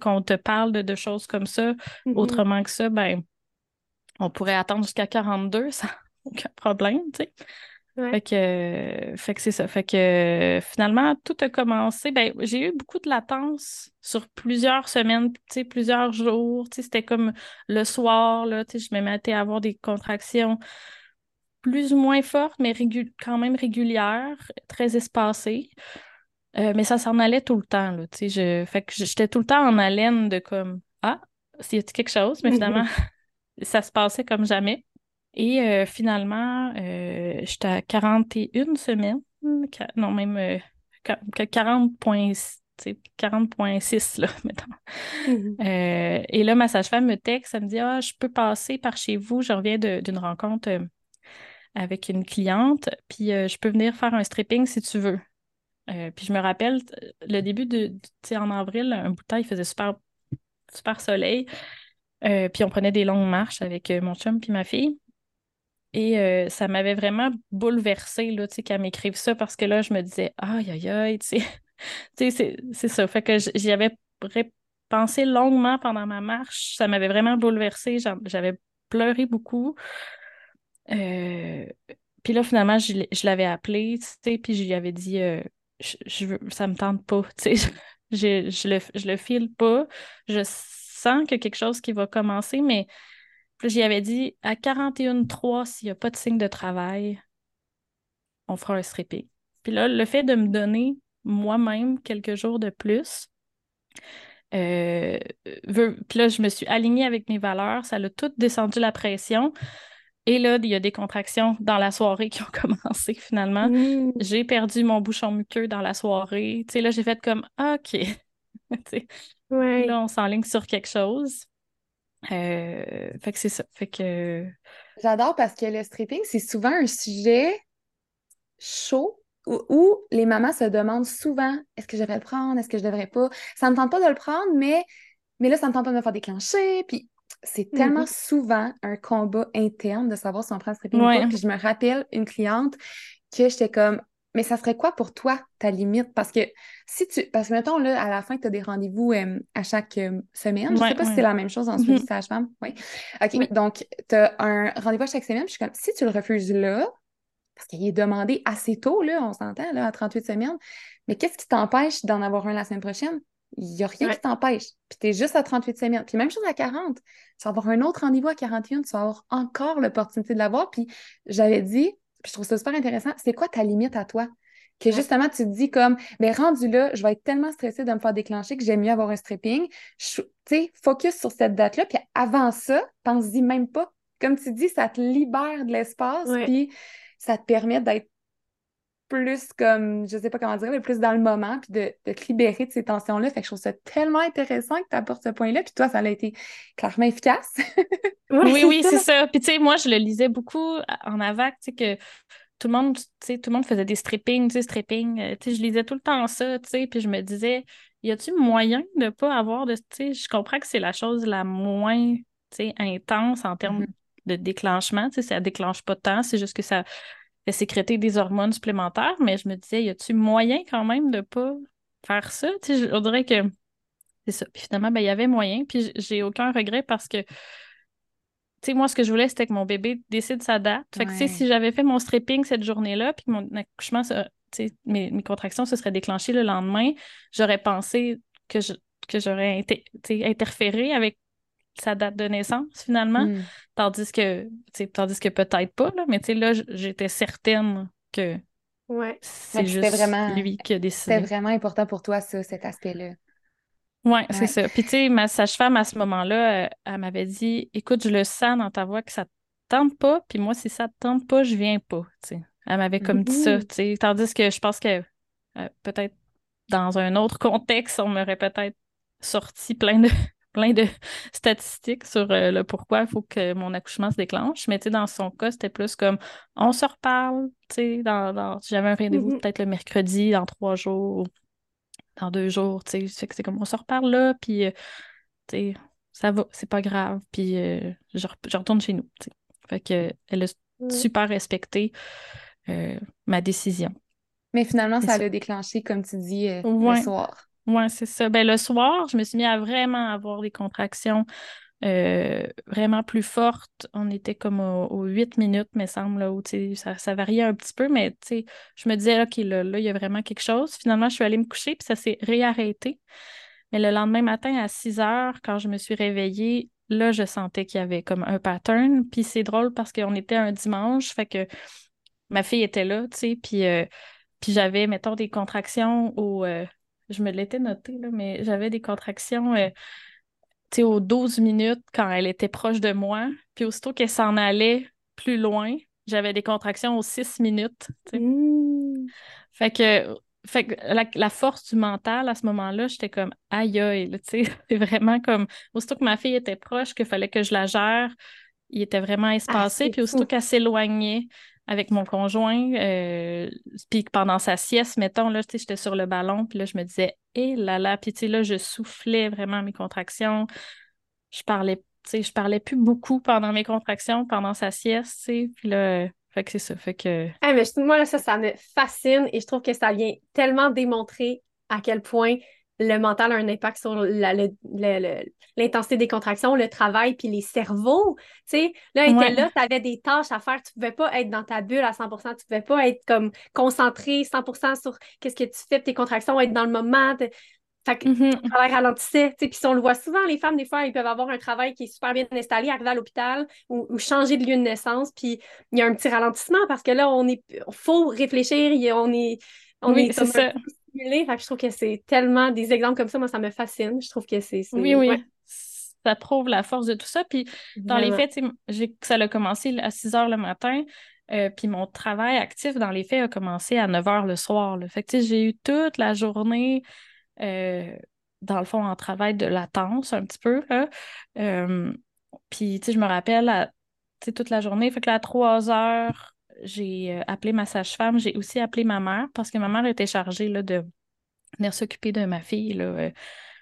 qu'on te parle de, choses comme ça. Mm-hmm. Autrement que ça, ben, on pourrait attendre jusqu'à 42, ça aucun problème, tu sais. Fait que, fait que c'est ça. Fait que finalement, tout a commencé. Ben, j'ai eu beaucoup de latence sur plusieurs semaines, plusieurs jours. C'était comme le soir, là, je me mettais à avoir des contractions plus ou moins fortes, mais quand même régulières, très espacées. Euh, mais ça s'en allait tout le temps. Là, je... Fait que j'étais tout le temps en haleine de comme Ah, s'il y a quelque chose, mais finalement, ça se passait comme jamais. Et euh, finalement, euh, j'étais à 41 semaines, non, même 40,6 40.6, là, mettons. Euh, et là, ma sage-femme me texte, elle me dit Ah, je peux passer par chez vous, je reviens d'une rencontre avec une cliente, puis euh, je peux venir faire un stripping si tu veux. Puis je me rappelle, le début de, sais, en avril, un bout de temps, il faisait super, super soleil. puis on prenait des longues marches avec mon chum puis ma fille. Et ça m'avait vraiment bouleversée, là, tu sais, qu'elle m'écrive ça parce que là, je me disais, aïe, aïe, aïe, tu sais, c'est ça. Fait que j'y avais pensé longuement pendant ma marche. Ça m'avait vraiment bouleversée. J'avais pleuré beaucoup. Euh, puis là, finalement, je, l'avais appelé, tu sais, puis je lui avais dit, euh, je, veux, ça me tente pas, je, je, le, je le file pas. Je sens a quelque chose qui va commencer, mais j'y avais dit, à 41.3, s'il n'y a pas de signe de travail, on fera un stripping. Puis là, le fait de me donner moi-même quelques jours de plus. Euh, puis là, je me suis alignée avec mes valeurs, ça a tout descendu la pression. Et là, il y a des contractions dans la soirée qui ont commencé finalement. Mmh. J'ai perdu mon bouchon muqueux dans la soirée. Tu sais, là, j'ai fait comme OK. Là, on s'enligne sur quelque chose. Euh, fait que c'est ça. Fait que. J'adore parce que le stripping, c'est souvent un sujet chaud où, les mamans se demandent souvent est-ce que je devrais le prendre, est-ce que je devrais pas? Ça me tente pas de le prendre, mais, mais là, ça me tente pas de me faire déclencher. Puis c'est mm-hmm. tellement souvent un combat interne de savoir si on prend stripping ou pas. Puis je me rappelle une cliente que j'étais comme mais ça serait quoi pour toi ta limite? Parce que si tu. Parce que mettons, là, à la fin, tu as des rendez-vous euh, à chaque euh, semaine. Je sais pas si c'est la même chose en suivi mm-hmm. sage-femme. Oui. OK. Donc, tu as un rendez-vous à chaque semaine. je suis comme, si tu le refuses là, parce qu'il est demandé assez tôt, là, on s'entend, là, à 38 semaines. Mais qu'est-ce qui t'empêche d'en avoir un la semaine prochaine? Il n'y a rien qui t'empêche. Puis tu es juste à 38 semaines. Puis même chose à 40. Tu vas avoir un autre rendez-vous à 41, tu vas avoir encore l'opportunité de l'avoir. Puis j'avais dit, puis je trouve ça super intéressant, c'est quoi ta limite à toi? Que justement, tu te dis comme, mais ben, rendu là, je vais être tellement stressée de me faire déclencher que j'aime mieux avoir un stripping. Tu sais, focus sur cette date-là. Puis avant ça, pense-y même pas. Comme tu dis, ça te libère de l'espace. Puis ça te permet d'être plus comme, je sais pas comment dire, mais plus dans le moment, puis de, te libérer de ces tensions-là. Fait que je trouve ça tellement intéressant que tu apportes ce point-là. Puis toi, ça a été clairement efficace. oui, oui, c'est ça. Puis tu sais, moi, je le lisais beaucoup en AVAC, tu sais, que tout le monde, tu sais, tout le monde faisait des strippings, tu sais, stripping. Euh, tu sais, je lisais tout le temps ça, tu sais, puis je me disais, y a-tu moyen de pas avoir de, tu sais, je comprends que c'est la chose la moins, tu sais, intense en termes mm-hmm de déclenchement. Tu sais, ça déclenche pas tant, c'est juste que ça sécréter des hormones supplémentaires. Mais je me disais, y a-tu moyen quand même de pas faire ça? Tu sais, on dirait que c'est ça. Puis finalement, ben, il y avait moyen. Puis j'ai aucun regret parce que, tu sais, moi, ce que je voulais, c'était que mon bébé décide sa date. Fait que, tu sais, si j'avais fait mon stripping cette journée-là, puis que mon accouchement, mes, mes contractions se seraient déclenchées le lendemain, j'aurais pensé que je que j'aurais interféré avec sa date de naissance finalement. Hmm. Tandis que, tandis que peut-être pas, là, mais là, j'étais certaine que ouais. c'est juste vraiment, lui qui a décidé. C'était vraiment important pour toi, ça, cet aspect-là. Oui, c'est ça. Puis, tu sais, ma sage-femme, à ce moment-là, euh, elle, m'avait dit Écoute, je le sens dans ta voix que ça te tente pas, puis moi, si ça te tente pas, je viens pas. Elle m'avait comme dit ça. sais Tandis que je pense que euh, peut-être dans un autre contexte, on m'aurait peut-être sorti plein de plein de statistiques sur euh, le pourquoi il faut que mon accouchement se déclenche. Mais dans son cas, c'était plus comme on se reparle, dans, dans j'avais un rendez-vous mm-hmm. peut-être le mercredi, dans trois jours, dans deux jours, tu sais. c'est comme on se reparle là, puis euh, ça va, c'est pas grave. Puis euh, je, retourne chez nous. Fait que elle a super respecté ma décision. Mais finalement, ça l'a déclenché, comme tu dis, le soir. Oui, c'est ça. Ben, le soir, je me suis mis à vraiment avoir des contractions euh, vraiment plus fortes. On était comme aux, 8 minutes, me semble, où ça, ça variait un petit peu, mais je me disais, OK, là, là, il y a vraiment quelque chose. Finalement, je suis allée me coucher, puis ça s'est réarrêté. Mais le lendemain matin, à 6 heures, quand je me suis réveillée, là, je sentais qu'il y avait comme un pattern. Puis c'est drôle parce qu'on était un dimanche, fait que ma fille était là, tu sais, puis, euh, puis j'avais, mettons, des contractions au, euh, je me l'étais noté, là, mais j'avais des contractions euh, aux 12 minutes quand elle était proche de moi. Puis aussitôt qu'elle s'en allait plus loin, j'avais des contractions aux 6 minutes. Mmh. Fait que fait que la, force du mental à ce moment-là, j'étais comme aïe aïe, tu sais, c'est vraiment comme aussitôt que ma fille était proche, qu'il fallait que je la gère, il était vraiment ah, espacé, puis aussitôt qu'elle s'éloignait avec mon conjoint, euh, puis pendant sa sieste, mettons, là, j'étais sur le ballon, puis là, je me disais, hé là là, puis tu sais, là, je soufflais vraiment mes contractions, je parlais, tu sais, je parlais plus beaucoup pendant mes contractions, pendant sa sieste, tu sais, puis là, fait que c'est ça. Fait que. mais moi, là, ça, ça me fascine et je trouve que ça vient tellement démontrer à quel point le mental a un impact sur l'intensité des contractions, le travail, puis les cerveaux. Tu sais, là, là, tu avais des tâches à faire, tu pouvais pas être dans ta bulle à 100 tu pouvais pas être comme concentré 100 sur qu'est-ce que tu fais, tes contractions, être dans le moment. Fait que mm-hmm. le travail ralentissait. Puis on le voit souvent, les femmes, des fois, ils peuvent avoir un travail qui est super bien installé, arriver à l'hôpital ou, changer de lieu de naissance. Puis il y a un petit ralentissement parce que là, on est faut réfléchir, on est, on est, ça. Fait que je trouve que c'est tellement des exemples comme ça, moi, ça me fascine. Je trouve que c'est. Oui, oui. Ça prouve la force de tout ça. Puis dans les faits, ça a commencé à 6 heures le matin. Euh, puis mon travail actif, dans les faits, a commencé à 9 heures le soir. Fait que j'ai eu toute la journée euh, dans le fond, en travail de latence un petit peu. Euh, puis, tu sais, je me rappelle, toute la journée, fait que là, à 3 heures, j'ai euh, appelé ma sage-femme. J'ai aussi appelé ma mère parce que ma mère était chargée là, de venir s'occuper de ma fille là,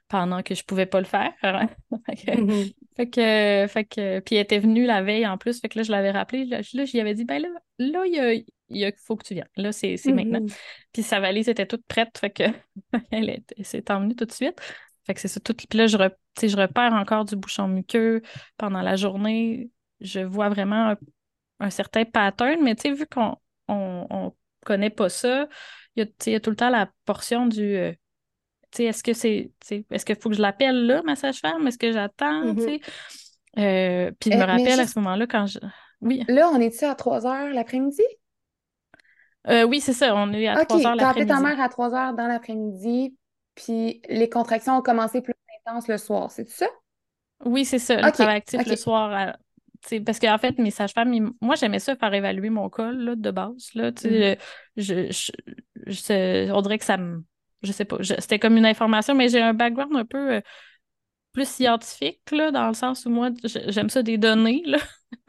pendant que je pouvais pas le faire. Mm-hmm. fait, que, fait que, puis elle était venue la veille en plus, fait que là, je l'avais rappelé. Là, j'y avais dit, ben là, là, il y a, il faut que tu viennes. Là, c'est maintenant. Mm-hmm. Puis sa valise était toute prête, fait que elle, s'est emmenée tout de suite. Fait que c'est ça. Tout... Puis là, je, je repère encore du bouchon muqueux pendant la journée. Je vois vraiment un, certain pattern, mais tu sais, vu qu'on on, connaît pas ça, il y, a, tout le temps la portion du. Euh, tu sais, est-ce que c'est. Est-ce qu'il faut que je l'appelle là, ma sage-femme? Est-ce que j'attends? Mm-hmm. Euh, puis je me eh, rappelle à ce moment-là quand je. Oui. Là, on est-tu à 3 heures l'après-midi? Euh, oui, c'est ça. On est à 3 heures l'après-midi. Tu as ta mère à 3 heures dans l'après-midi, puis les contractions ont commencé plus intenses le soir, c'est ça? Oui, c'est ça. Le travail actif le soir. Parce qu'en fait, mes sages-femmes, moi, j'aimais ça faire évaluer mon col là, de base. Là, mm-hmm. je, je, on dirait que ça me. Je sais pas. C'était comme une information, mais j'ai un background un peu. Euh, plus scientifique, là, dans le sens où moi, j'aime ça des données, là.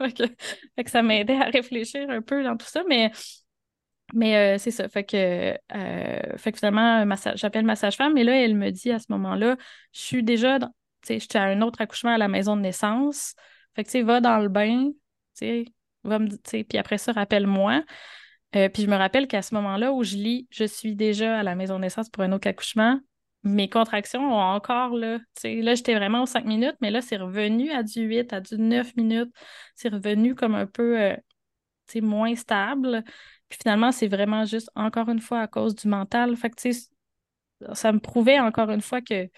fait que ça m'aidait à réfléchir un peu dans tout ça, mais mais euh, c'est ça. Fait que, euh, fait que finalement, j'appelle ma sage-femme, et là, elle me dit à ce moment-là, je suis déjà dans, tu sais, j'étais à un autre accouchement à la maison de naissance. Fait que, tu sais, va dans le bain, tu sais, puis après ça, rappelle-moi. Euh, puis je me rappelle qu'à ce moment-là où je lis, je suis déjà à la maison de naissance pour un autre accouchement, mes contractions ont encore, là, tu sais, là, j'étais vraiment aux 5 minutes, mais là, c'est revenu à du 8, à du 9 minutes. C'est revenu comme un peu, sais, moins stable. Puis finalement, c'est vraiment juste, encore une fois, à cause du mental. Fait que, tu sais, ça me prouvait encore une fois que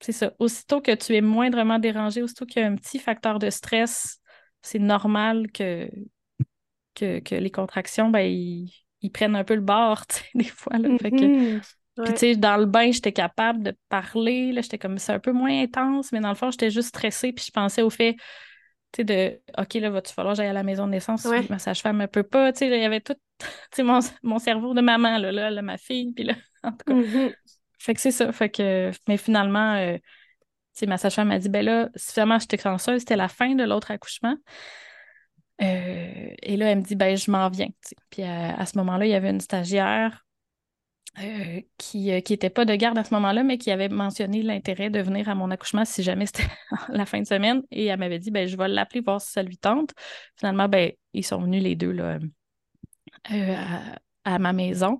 c'est ça. Aussitôt que tu es moindrement dérangé, aussitôt qu'il y a un petit facteur de stress, c'est normal que, que, les contractions, ben, ils, prennent un peu le bord, des fois. Là. Fait que, mm-hmm. Puis, tu sais, dans le bain, j'étais capable de parler. Là, j'étais comme, c'est un peu moins intense, mais dans le fond, j'étais juste stressée. Puis, je pensais au fait, tu sais, de OK, là, va-tu falloir que j'aille à la maison de naissance? Ma sage-femme ne peut pas. Tu sais, il y avait tout, tu sais, mon, mon, cerveau de maman, là, là, ma fille, puis là, en tout cas. Mm-hmm. Fait que c'est ça. Fait que, mais finalement, euh, ma sage-femme m'a dit, ben là, si vraiment j'étais chanceuse, c'était la fin de l'autre accouchement. Euh, et là, elle me dit, ben, je m'en viens. Puis à, à ce moment-là, il y avait une stagiaire euh, qui n'était euh, pas de garde à ce moment-là, mais qui avait mentionné l'intérêt de venir à mon accouchement si jamais c'était la fin de semaine. Et elle m'avait dit, ben, je vais l'appeler, voir si ça lui tente. Finalement, ben, ils sont venus les deux là, euh, à, ma maison.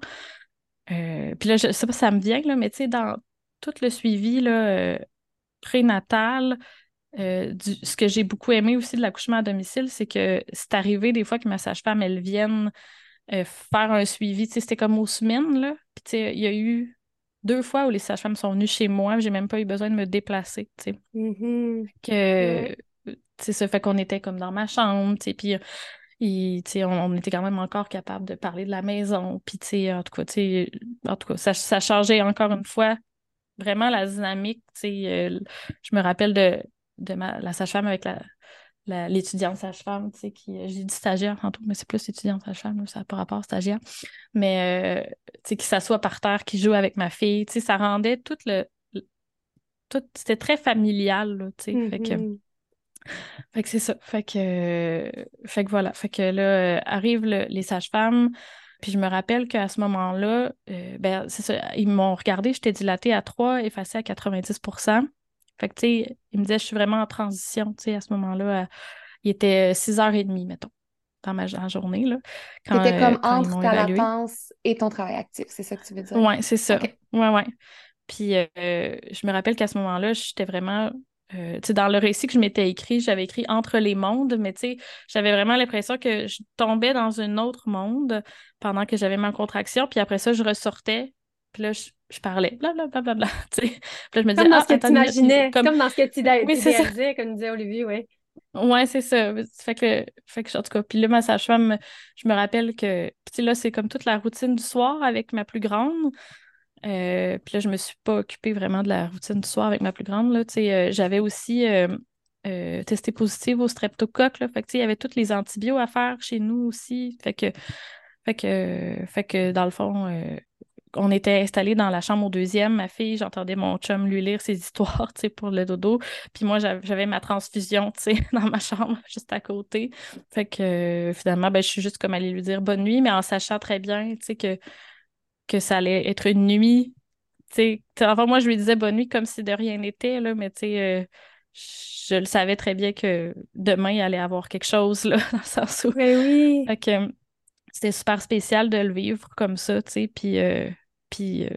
Puis là, je sais pas si ça me vient, là, mais tu sais, dans tout le suivi là, prénatal, ce que j'ai beaucoup aimé aussi de l'accouchement à domicile, c'est que c'est arrivé des fois que ma sage-femme, elle vienne euh, faire un suivi. C'était comme aux semaines, là. Puis, il y a eu deux fois où les sages-femmes sont venues chez moi, j'ai même pas eu besoin de me déplacer, tu sais. Mm-hmm. Que, ça fait qu'on était comme dans ma chambre, tu puis on, on, était quand même encore capable de parler de la maison, puis, en tout cas, en tout cas, ça, ça changeait encore une fois vraiment la dynamique. Euh, je me rappelle de, de ma, la sage-femme avec la l'étudiante sage-femme, tu sais, qui. J'ai dit stagiaire tantôt, mais c'est plus étudiante sage-femme, ça n'a pas rapport stagiaire. Mais, euh, tu sais, qui s'assoit par terre, qui joue avec ma fille, tu sais, ça rendait tout le. Tout, c'était très familial, tu sais. Fait que. Fait que c'est ça. Fait que, fait que voilà. Fait que là, euh, arrivent les sages-femmes. Puis je me rappelle qu'à ce moment-là, euh, ben, c'est ça, ils m'ont regardé, j'étais dilatée à 3, effacée à 90% Fait que, tu sais, ils me disaient, je suis vraiment en transition, tu sais, à ce moment-là. il était 6h30, mettons, dans ma journée, là. C'était comme euh, entre ta latence et ton travail actif, c'est ça que tu veux dire? Oui, c'est ça. Ouais, ouais. Puis je me rappelle qu'à ce moment-là, j'étais vraiment euh, dans le récit que je m'étais écrit, j'avais écrit entre les mondes, mais j'avais vraiment l'impression que je tombais dans un autre monde pendant que j'avais ma contraction, puis après ça, je ressortais, puis là, je, parlais, blablabla. Bla, bla, bla, puis là, je me disais, comme dans ah, ce que tu imaginais, comme... dans ce que tu oui, comme disait Olivier, oui. Ouais, c'est ça. Fait que, fait que, en tout cas, puis là, ma sage-femme, je me rappelle que, puis là, c'est comme toute la routine du soir avec ma plus grande. Euh, puis là, je me suis pas occupée vraiment de la routine du soir avec ma plus grande. Euh, j'avais aussi euh, testé positive au streptocoque. Il y avait tous les antibiotiques à faire chez nous aussi. Fait que, fait que, fait que dans le fond, on était installés dans la chambre au deuxième. Ma fille, j'entendais mon chum lui lire ses histoires pour le dodo. Puis moi, j'avais ma transfusion dans ma chambre juste à côté. Fait que finalement, ben, je suis juste comme allée lui dire bonne nuit, mais en sachant très bien que que ça allait être une nuit. sais, enfin, moi, je lui disais bonne nuit comme si de rien n'était, là, mais euh, je le savais très bien que demain, il allait avoir quelque chose, là, dans le sens où. Mais oui. c'était super spécial de le vivre comme ça, tu sais, puis, euh, puis euh,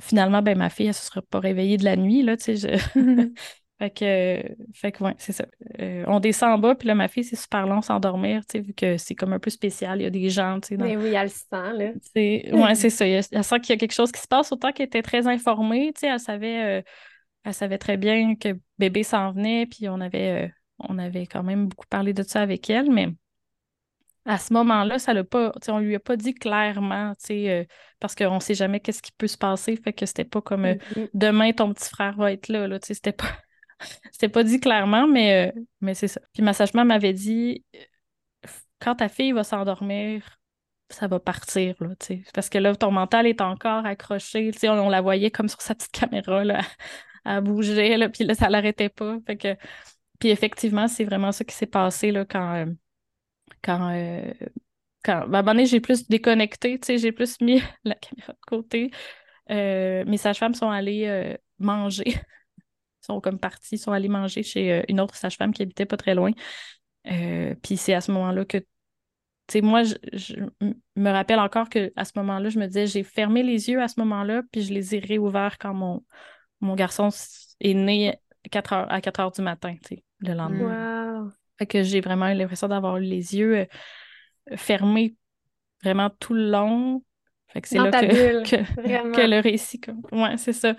finalement, ben, ma fille, elle ne se serait pas réveillée de la nuit, là, tu sais, Fait que, fait que ouais, c'est ça. Euh, on descend en bas, puis là, ma fille, c'est super long s'endormir, tu sais, vu que c'est comme un peu spécial. Il y a des gens, tu sais. Mais oui, elle le sent, là. Ouais, c'est ça. Elle, sent qu'il y a quelque chose qui se passe, autant qu'elle était très informée, tu sais, elle savait, euh, elle savait très bien que bébé s'en venait, puis on avait, euh, on avait quand même beaucoup parlé de ça avec elle, mais à ce moment-là, ça l'a pas, on lui a pas dit clairement, tu sais, parce qu'on ne sait jamais qu'est-ce qui peut se passer, fait que c'était pas comme mm-hmm. demain ton petit frère va être là, là tu sais, c'était pas C'était pas dit clairement, mais, euh, mais c'est ça. Puis ma sage-femme m'avait dit quand ta fille va s'endormir, ça va partir, là, Parce que là, ton mental est encore accroché. On, on la voyait comme sur sa petite caméra, là, à bouger, là, puis là, ça l'arrêtait pas. Fait que... Puis effectivement, c'est vraiment ça qui s'est passé, là, quand... Euh, quand euh, quand, ben, à un moment donné, j'ai plus déconnecté, j'ai plus mis la caméra de côté. mes sages-femmes sont allées manger sont comme partis, sont allés manger chez euh, une autre sage-femme qui habitait pas très loin. Euh, puis c'est à ce moment-là que, tu sais, moi, je, me rappelle encore qu'à ce moment-là, je me disais, j'ai fermé les yeux à ce moment-là, puis je les ai réouverts quand mon, mon garçon est né 4 heures, à 4 heures du matin, tu sais, le lendemain. Wow. Fait que j'ai vraiment eu l'impression d'avoir les yeux euh, fermés vraiment tout le long. Fait que c'est là que, que, le récit. Comme... Ouais, c'est ça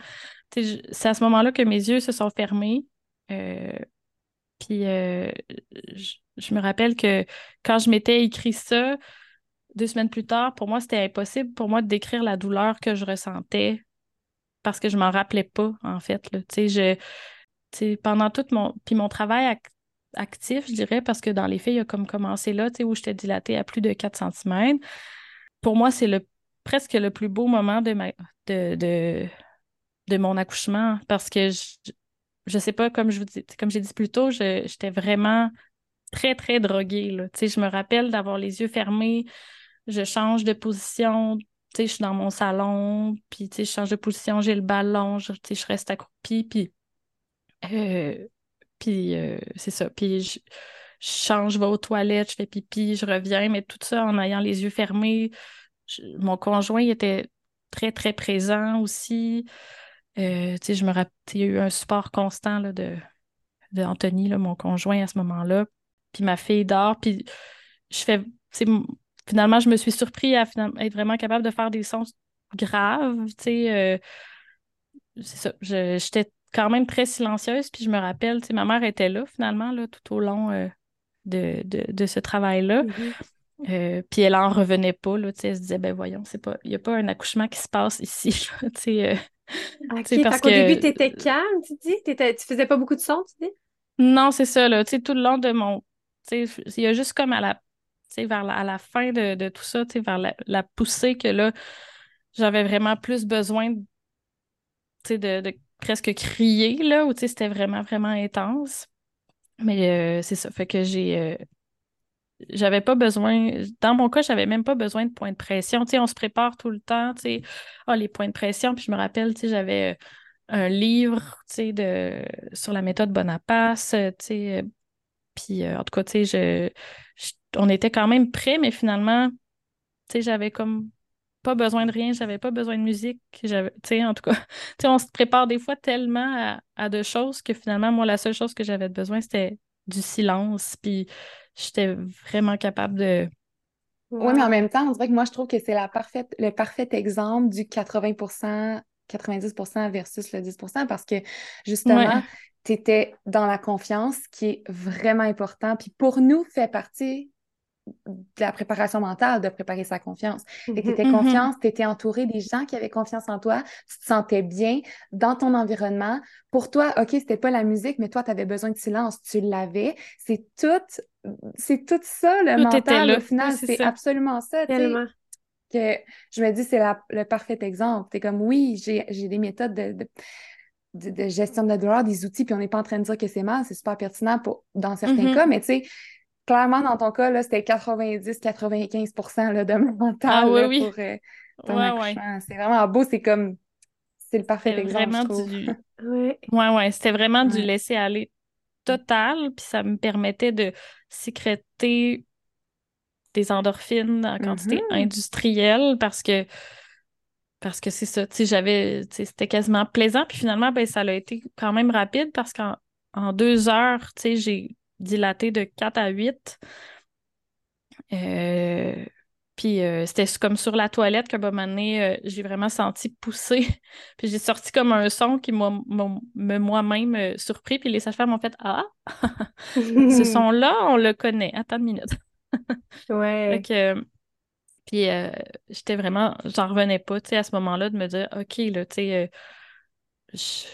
c'est à ce moment-là que mes yeux se sont fermés. Euh, puis euh, je, me rappelle que quand je m'étais écrit ça, deux semaines plus tard, pour moi, c'était impossible pour moi de décrire la douleur que je ressentais parce que je m'en rappelais pas, en fait. Là. Je, pendant tout mon. Puis mon travail actif, je dirais, parce que dans les faits, il a comme commencé là, où j'étais dilatée à plus de 4 cm. Pour moi, c'est le presque le plus beau moment de ma de, de de mon accouchement parce que je, je sais pas, comme je vous dis, comme j'ai dit plus tôt, j'étais vraiment très, très droguée. Là. Je me rappelle d'avoir les yeux fermés, je change de position, je suis dans mon salon, puis je change de position, j'ai le ballon, je, reste accroupie, puis, euh, euh, c'est ça. Puis je, change, je vais aux toilettes, je fais pipi, je reviens, mais tout ça en ayant les yeux fermés. mon conjoint était très, très présent aussi. Euh, je me rappelle, il y a eu un support constant là, de, de Anthony, là, mon conjoint à ce moment-là. Puis ma fille dort. Puis je fais. Finalement, je me suis surpris à être vraiment capable de faire des sons graves. Euh, c'est ça. J'étais quand même très silencieuse. Puis je me rappelle, ma mère était là finalement là, tout au long euh, de, de, ce travail-là. Mm-hmm. puis elle en revenait pas, là, elle se disait, ben voyons, il n'y a pas un accouchement qui se passe ici. OK, parce qu'au début, tu étais calme, tu dis? Tu faisais pas beaucoup de son, tu dis? Non, c'est ça, là. Tu sais, tout le long de mon. Tu sais, il y a juste comme à la, tu sais, vers la, à la fin de, de tout ça, tu sais, vers la, la poussée que là, j'avais vraiment plus besoin, tu sais, de, de presque crier, là, où, tu sais, c'était vraiment, vraiment intense. Mais euh, c'est ça. Fait que j'ai. euh, j'avais pas besoin. Dans mon cas, j'avais même pas besoin de points de pression. Tu sais, on se prépare tout le temps, tu sais. Ah, les points de pression. Puis je me rappelle, tu sais, j'avais euh, un livre, tu sais, de... sur la méthode Bonaparte, euh, tu sais. euh, Puis en tout cas, tu sais, je... on était quand même prêts, mais finalement, tu sais, j'avais comme pas besoin de rien, j'avais pas besoin de musique, tu sais, en tout cas, tu sais, on se prépare des fois tellement à, à de choses que finalement, moi, la seule chose que j'avais besoin, c'était du silence, puis j'étais vraiment capable de... Oui, mais en même temps, on dirait que moi, je trouve que c'est la parfaite, le parfait exemple du 80%, 90% versus le 10% parce que justement, Ouais, tu étais dans la confiance qui est vraiment important. Puis pour nous, fait partie de la préparation mentale de préparer sa confiance. Tu Mhm. étais mhm, confiance, tu étais entouré des gens qui avaient confiance en toi, tu te sentais bien dans ton environnement. Pour toi, OK, c'était pas la musique, mais toi, tu avais besoin de silence, tu l'avais. C'est tout, c'est tout ça, le Tout mental, là, au final, oui, c'est absolument ça, tu Tellement. que je me dis, c'est la- le parfait exemple. T'es comme, oui, j'ai, j'ai des méthodes de, de, de- de gestion de douleur, des outils, puis on n'est pas en train de dire que c'est mal, c'est super pertinent pour, dans certains Mhm. cas, mais tu sais, clairement, dans ton cas, là, c'était 90-95% là, de Ah mental oui, là, oui, pour euh, ton ouais, ouais. accouchement. C'est vraiment beau, c'est comme, c'est le parfait exemple, je vraiment trouve. du... Ouais. Ouais, ouais, c'était vraiment du laisser-aller total, puis ça me permettait de sécréter des endorphines en quantité Mhm. industrielle parce que parce que c'est ça, tu sais, j'avais, c'était quasiment plaisant, puis finalement, ben, ça a été quand même rapide parce qu'en en deux heures, tu sais, j'ai dilaté de 4 à 8. Euh, puis euh, c'était comme sur la toilette qu'à un moment donné, euh, j'ai vraiment senti pousser. puis j'ai sorti comme un son qui m'a moi-même euh, surpris. Puis les sages-femmes ont fait Ah, ce son-là, on le connaît. Attends une minute. Ouais. euh, puis j'étais vraiment, j'en revenais pas, tu sais, à ce moment-là, de me dire OK, là, tu sais,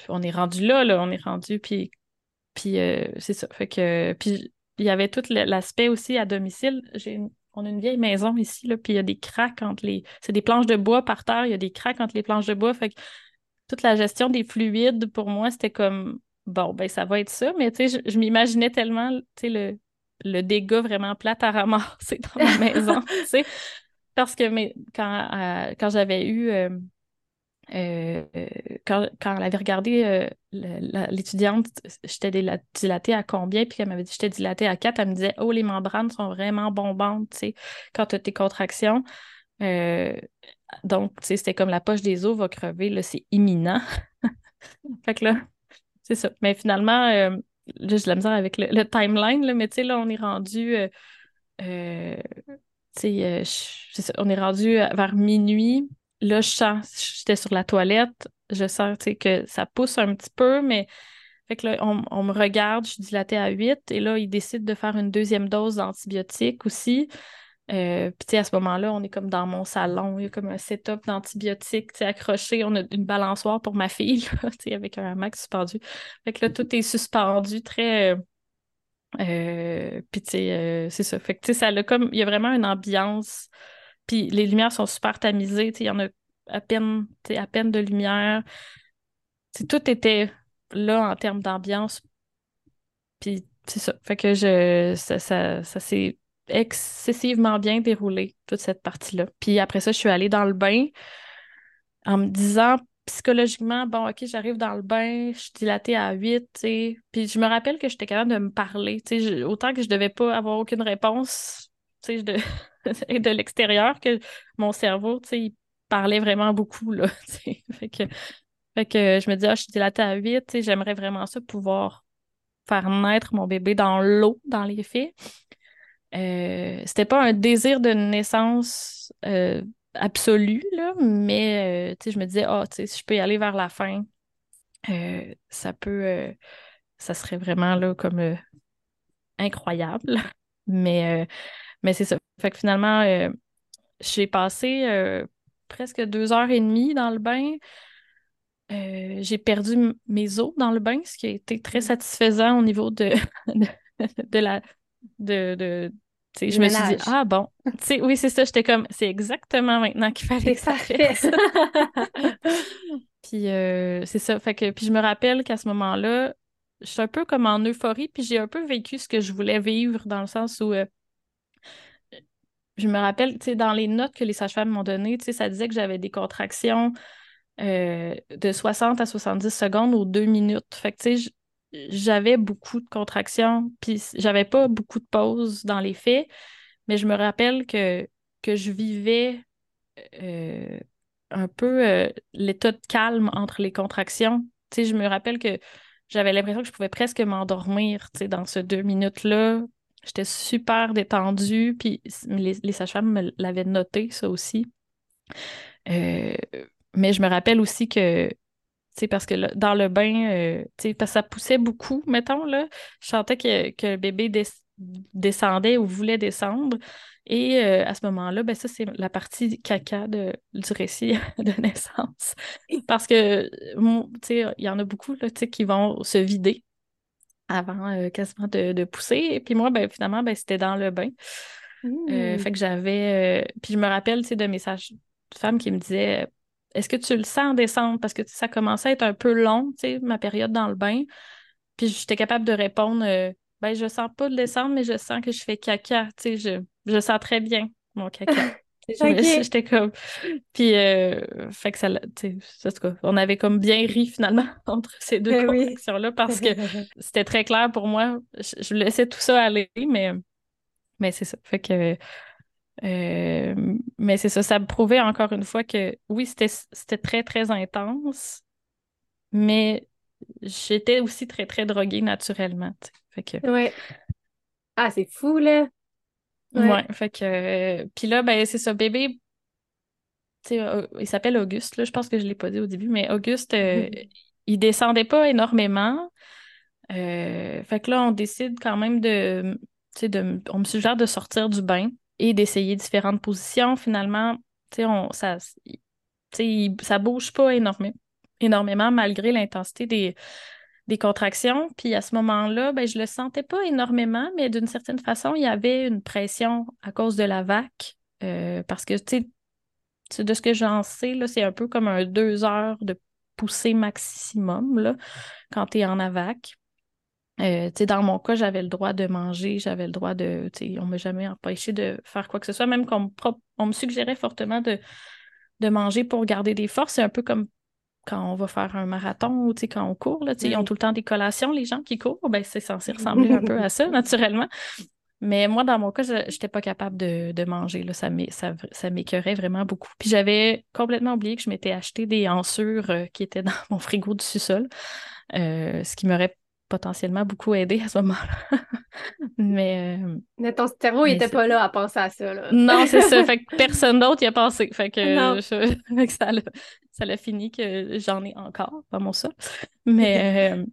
on est rendu là, là, on est rendu. Puis, puis euh, c'est ça. Fait que, puis il y avait tout l'aspect aussi à domicile. J'ai on a une vieille maison ici, là, puis il y a des craques entre les. C'est des planches de bois par terre, il y a des craques entre les planches de bois. Fait que toute la gestion des fluides, pour moi, c'était comme bon, ben ça va être ça. Mais tu sais, je, m'imaginais tellement, le, le dégât vraiment plate à ramasser dans ma maison. Parce que mais, quand, quand j'avais eu. euh, euh, quand, elle avait regardé euh, l'étudiante, j'étais dila- dilatée à combien, puis elle m'avait dit j'étais dilatée à 4, elle me disait Oh, les membranes sont vraiment bombantes, tu sais, quand tu as tes contractions. Euh, donc, tu sais, c'était comme la poche des os va crever, là, c'est imminent. Fait que là, c'est ça. Mais finalement, là, j'ai la misère avec le, le timeline, là, mais tu sais, là, on est rendu. tu sais, on est rendu vers minuit. Là, je sens, j'étais sur la toilette, je sens, que ça pousse un petit peu, mais fait que là, on, on me regarde, je suis dilatée à 8, et là, ils décident de faire une deuxième dose d'antibiotiques aussi. Euh, puis, à ce moment-là, on est comme dans mon salon, il y a comme un setup d'antibiotiques, accroché, on a une balançoire pour ma fille, là, avec un hamac suspendu. Fait que là, tout est suspendu, très... euh, euh, puis tu sais, euh, c'est ça. Fait que tu sais, ça a comme, il y a vraiment une ambiance. Puis les lumières sont super tamisées. Il y en a à peine, à peine de lumière. Tout était là en termes d'ambiance. Puis c'est ça. Fait que je, ça, s'est excessivement bien déroulé, toute cette partie-là. Puis après ça, je suis allée dans le bain en me disant psychologiquement, bon, OK, j'arrive dans le bain, je suis dilatée à 8, tu sais. Puis je me rappelle que j'étais capable de me parler, autant que je devais pas avoir aucune réponse, de, de l'extérieur, que mon cerveau, il parlait vraiment beaucoup, là. Fait que, fait que je me dis, ah, je suis dilatée à 8, tu sais, j'aimerais vraiment ça pouvoir faire naître mon bébé dans l'eau, dans les faits. Euh, c'était pas un désir de naissance euh, absolu, là, mais euh, je me disais, ah, si je peux y aller vers la fin, euh, ça peut, ça serait vraiment là comme incroyable. Mais, mais c'est ça. Fait que finalement, euh, j'ai passé euh, presque deux heures et demie dans le bain. euh, j'ai perdu mes os dans le bain, ce qui a été très mm. satisfaisant au niveau de, de, la. De, de je me suis dit, ah bon, oui, c'est ça, j'étais comme, c'est exactement maintenant qu'il fallait que ça fasse. puis euh, c'est ça, fait que, puis je me rappelle qu'à ce moment-là, je suis un peu comme en euphorie, puis j'ai un peu vécu ce que je voulais vivre dans le sens où euh, je me rappelle, tu sais, dans les notes que les sages-femmes m'ont données, tu sais, ça disait que j'avais des contractions euh, de 60 à 70 secondes ou deux minutes. Fait que, tu sais, j'avais beaucoup de contractions, puis j'avais pas beaucoup de pauses dans les faits, mais je me rappelle que, que je vivais euh, un peu euh, l'état de calme entre les contractions. Tu sais, je me rappelle que j'avais l'impression que je pouvais presque m'endormir, tu sais, dans ces deux minutes-là. J'étais super détendue, puis les, les sages-femmes me l'avaient noté, ça aussi. Euh, mais je me rappelle aussi que, tu parce que dans le bain, euh, tu sais, parce que ça poussait beaucoup, mettons, là, je sentais que, que le bébé descendait ou voulait descendre. Et euh, à ce moment-là, ben ça, c'est la partie caca de, du récit de naissance. Parce que, tu sais, il y en a beaucoup, là, qui vont se vider avant euh, quasiment de, de, pousser. Puis moi, ben, finalement, ben, c'était dans le bain. Mmh. fait que j'avais... puis je me rappelle, de messages de femmes qui me disaient est-ce que tu le sens descendre? Parce que ça commençait à être un peu long, ma période dans le bain. Puis j'étais capable de répondre euh, ben, je sens pas de descendre, mais je sens que je fais caca. Je, je sens très bien mon caca. J'étais comme. Puis, euh, fait que ça, on avait comme bien ri finalement entre ces deux ben contractions-là parce que c'était très clair pour moi. Je, je, laissais tout ça aller, mais, mais c'est ça. Fait que euh, mais c'est ça, ça me prouvait encore une fois que oui, c'était très, très intense, mais j'étais aussi très, très droguée naturellement. Fait que... Ouais. Ah, c'est fou, là. Ouais, fait que. Puis là, ben, c'est ça, bébé. Euh, il s'appelle Auguste, là. Je pense que je ne l'ai pas dit au début, mais Auguste, euh, il descendait pas énormément. fait que là, on décide quand même de, de. On me suggère de sortir du bain et d'essayer différentes positions. Finalement, on, ça ça bouge pas énormément, énormément malgré l'intensité des, des contractions. Puis à ce moment-là, ben, je le sentais pas énormément, mais d'une certaine façon, il y avait une pression à cause de la vac. Euh, parce que, tu sais, de ce que j'en sais, c'est un peu comme un deux heures de poussée maximum quand tu es en AVAC. Euh, dans mon cas, j'avais le droit de manger, j'avais le droit de. On ne m'a jamais empêché de faire quoi que ce soit, même qu'on me, suggérait fortement de, de manger pour garder des forces. C'est un peu comme quand on va faire un marathon ou quand on court. Là, Ils ont tout le temps des collations, les gens qui courent. Ben, c'est censé ressembler un peu à ça, naturellement. Mais moi, dans mon cas, je n'étais pas capable de, manger. Là. Ça, ça, m'écœurait vraiment beaucoup. Puis j'avais complètement oublié que je m'étais acheté des ansures euh, qui étaient dans mon frigo du sous-sol, euh, ce qui m'aurait potentiellement beaucoup aidé à ce moment-là. mais, euh, mais ton cerveau, il n'était pas là à penser à ça. Là. non, c'est ça. Fait que personne d'autre y a pensé. Fait que, ça, l'a, ça fini que j'en ai encore pas mon ça. Mais euh,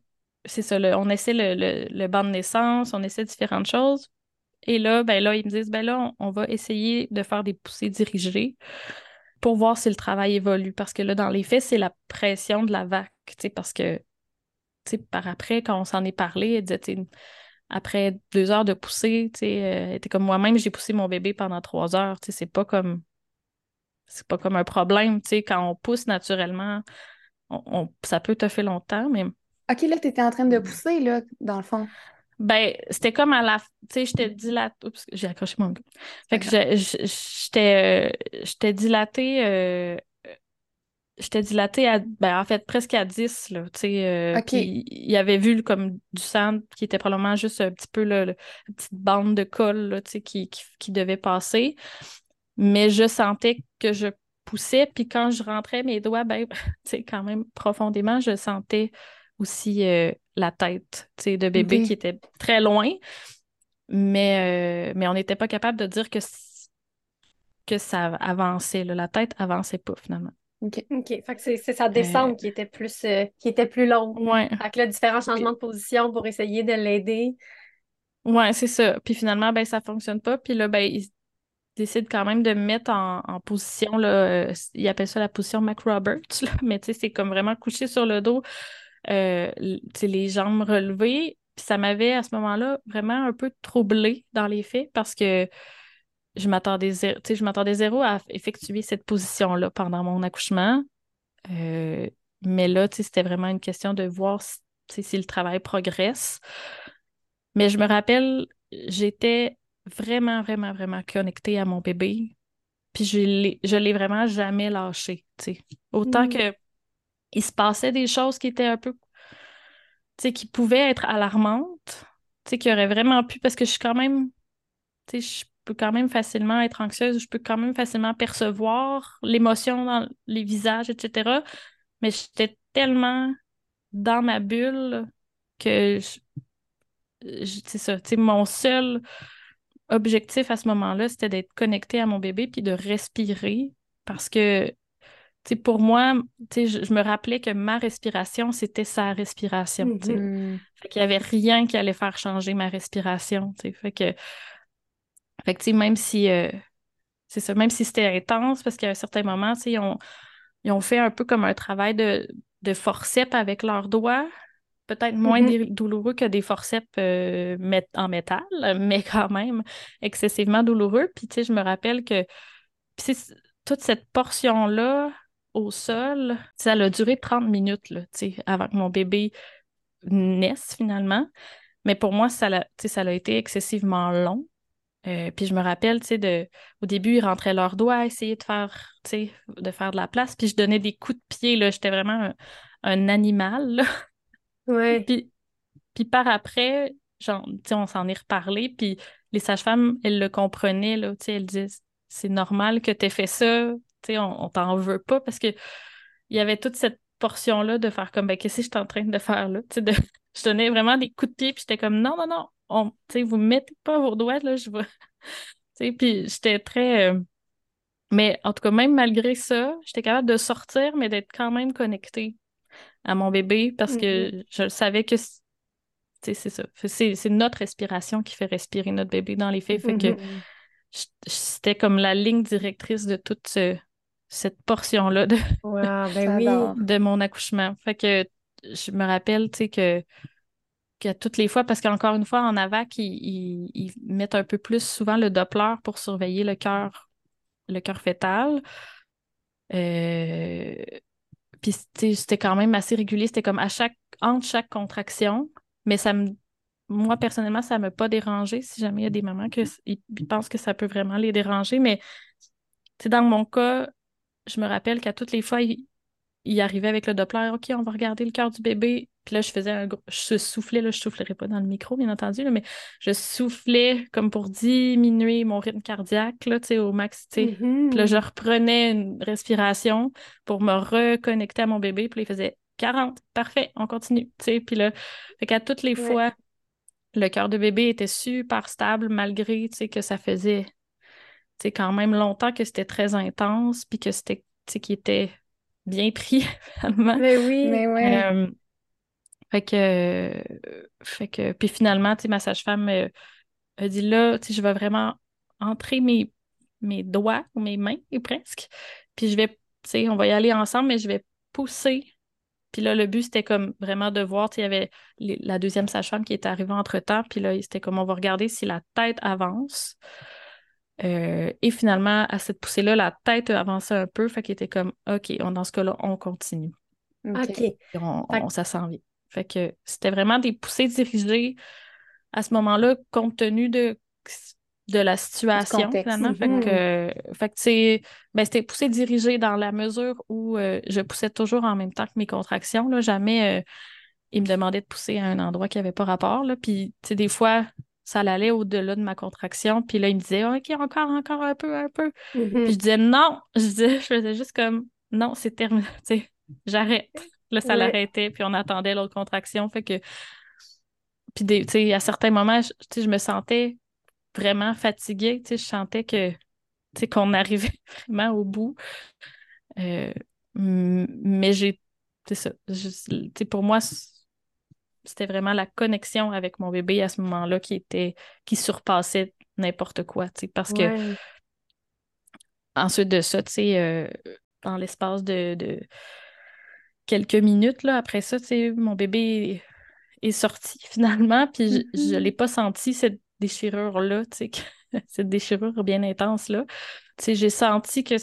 c'est ça. on essaie le, le, le, banc de naissance, on essaie différentes choses. Et là, ben là, ils me disent, ben là, on, va essayer de faire des poussées dirigées pour voir si le travail évolue. Parce que là, dans les faits, c'est la pression de la vague. Parce que par après, quand on s'en est parlé, elle disait, après deux heures de sais, euh, était comme moi-même, j'ai poussé mon bébé pendant trois heures, c'est pas comme c'est pas comme un problème, quand on pousse naturellement, on, ça peut te faire longtemps, mais... OK, là, tu étais en train de pousser, là, dans le fond. Ben, c'était comme à la... Tu sais, dilatée... Oups, j'ai accroché mon. Fait que j'étais euh, dilatée euh, j'étais dilatée à, ben, en fait, presque à 10, là, tu sais. Euh, il avait vu comme du sang qui était probablement juste un petit peu là, une petite bande de colle, là, tu sais, qui, qui, devait passer. Mais je sentais que je poussais, puis quand je rentrais mes doigts, ben, tu sais, quand même profondément, je sentais aussi euh, la tête, tu sais, de bébé qui était très loin. Mais, euh, mais on n'était pas capable de dire que, que ça avançait, là. la tête avançait pas finalement. OK. OK. Fait que c'est sa descente euh, qui était plus euh, qui était plus longue. Ouais. Fait que là, différents changements de position pour essayer de l'aider. Ouais, c'est ça. Puis finalement, ben, ça fonctionne pas. Puis là, ben, décide quand même de me mettre en, position, là, euh, il appelle ça la position Mac Roberts, mais c'est comme vraiment couché sur le dos, les jambes relevées. Puis ça m'avait à ce moment-là vraiment un peu troublée dans les faits parce que je m'attendais zéro, je m'attendais zéro à effectuer cette position-là pendant mon accouchement. Euh, mais là, c'était vraiment une question de voir si, si le travail progresse. Mais je me rappelle, j'étais vraiment, vraiment, vraiment connectée à mon bébé. Puis je l'ai, vraiment jamais lâché. Autant mm. que il se passait des choses qui étaient un peu. qui pouvaient être alarmantes, qui auraient vraiment pu. Parce que je suis quand même. Je peux quand même facilement être anxieuse, je peux quand même facilement percevoir l'émotion dans les visages, etc. Mais j'étais tellement dans ma bulle que c'est ça, mon seul objectif à ce moment-là, c'était d'être connecté à mon bébé puis de respirer parce que pour moi, je, je, me rappelais que ma respiration, c'était sa respiration. Mm-hmm. Fait qu'il n'y avait rien qui allait faire changer ma respiration. Fait que, fait que même si euh, c'est ça, même si c'était intense, parce qu'à un certain moment, ils ont, ils ont fait un peu comme un travail de, de forceps avec leurs doigts, peut-être moins mm-hmm. douloureux que des forceps euh, en métal, mais quand même excessivement douloureux. Puis, tu sais, je me rappelle que toute cette portion-là au sol, ça a duré 30 minutes, là, tu sais, avant que mon bébé naisse finalement. Mais pour moi, ça a, ça a été excessivement long. Euh, puis je me rappelle, tu sais, de, au début, ils rentraient leurs doigts, essayer de faire, tu sais, de faire de la place. Puis je donnais des coups de pied, là. J'étais vraiment un, animal, là. Ouais. Puis, puis par après, genre, tu sais, on s'en est reparlé. Puis les sages-femmes, elles le comprenaient, là. Tu sais, elles disaient, c'est normal que tu aies fait ça. Tu sais, on, on t'en veut pas parce que il y avait toute cette portion-là de faire comme, ben, qu'est-ce que je suis en train de faire, là? Tu sais, de... je donnais vraiment des coups de pied, puis j'étais comme, non, non, non, on, vous ne mettez pas vos doigts, là, je vois. puis j'étais très. Euh, mais en tout cas, même malgré ça, j'étais capable de sortir, mais d'être quand même connectée à mon bébé parce que mm-hmm. je savais que c'est ça. C'est notre respiration qui fait respirer notre bébé dans les faits. Fait que mm-hmm. c'était comme la ligne directrice de toute cette portion-là de, ben de mon accouchement. Fait que je me rappelle, tu sais, que toutes les fois, parce qu'encore une fois, en AVAC, ils, mettent un peu plus souvent le Doppler pour surveiller le cœur, le cœur fœtal. Euh, puis c'était quand même assez régulier. C'était comme à chaque, entre chaque contraction. Mais ça me, moi, personnellement, ça ne m'a pas dérangé. Si jamais il y a des mamans qui pensent que ça peut vraiment les déranger. Mais dans mon cas, je me rappelle qu'à toutes les fois, il, il arrivait avec le Doppler. OK, on va regarder le cœur du bébé. Puis là, je faisais un gros... Je soufflais, là, je soufflerai pas dans le micro, bien entendu, mais je soufflais comme pour diminuer mon rythme cardiaque, là, au max, Puis là, mm-hmm. je reprenais une respiration pour me reconnecter à mon bébé. Puis là, il faisait 40, parfait, on continue, tu Puis là, fait qu'à toutes les fois, le cœur de bébé était super stable, malgré, tu sais, que ça faisait, tu quand même longtemps que c'était très intense, puis que c'était, tu sais, qui était bien pris, finalement. Mais oui. Mais ouais. Euh, fait que, fait que, puis finalement, tu sais, ma sage-femme euh, a dit là, tu sais, je vais vraiment entrer mes, mes doigts ou mes mains, presque. Puis je vais, tu sais, on va y aller ensemble, mais je vais pousser. Puis là, le but, c'était comme vraiment de voir, tu sais, il y avait la deuxième sage-femme qui était arrivée entre-temps. Puis là, c'était comme on va regarder si la tête avance. Euh, et finalement, à cette poussée-là, la tête avançait un peu. Fait qu'il était comme, OK, dans ce cas-là, on continue. OK. On, on, ça s'en vient. Fait que c'était vraiment des poussées dirigées à ce moment-là, compte tenu de, de la situation, finalement. Fait mm-hmm. que, fait que ben, c'était poussé dirigé dans la mesure où euh, je poussais toujours en même temps que mes contractions. Là. Jamais euh, il me demandait de pousser à un endroit qui n'avait pas rapport. Là. Puis, des fois, ça allait au-delà de ma contraction. Puis là, il me disait, OK, encore, encore un peu, un peu. Puis je mm-hmm. disais, non. Je, disais, je faisais juste comme, non, c'est terminé. J'arrête. Là, ça l'arrêtait, puis on attendait l'autre contraction. Fait que. Puis, tu sais, à certains moments, je, je me sentais vraiment fatiguée. Tu sais, je sentais que. Tu sais, qu'on arrivait vraiment au bout. Euh, mais j'ai. C'est ça. Pour moi, c'était vraiment la connexion avec mon bébé à ce moment-là qui était. qui surpassait n'importe quoi. Tu sais, parce que ensuite de ça, tu sais, dans l'espace de, de, quelques minutes, là, après ça, mon bébé est sorti finalement, puis je ne l'ai mm-hmm. pas senti, cette déchirure-là, cette déchirure bien intense-là. J'ai senti que,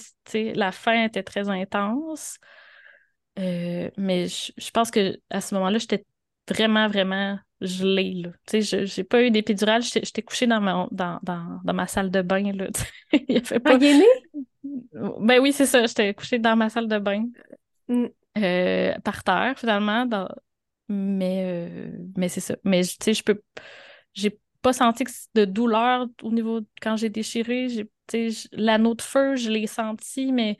la fin était très intense, euh, mais je, pense que à ce moment-là, j'étais vraiment, vraiment gelée, là. Sais, j'ai pas eu d'épidural, j'étais couchée dans ma, dans, dans, dans, ma salle de bain, là, Il a fait pas... Ben oui, c'est ça, j'étais couchée dans ma salle de bain. Mm. Euh, par terre, finalement, dans, mais, euh, mais c'est ça. Mais tu sais, je peux. J'ai pas senti de douleur au niveau quand j'ai déchiré. L'anneau de feu, je l'ai senti, mais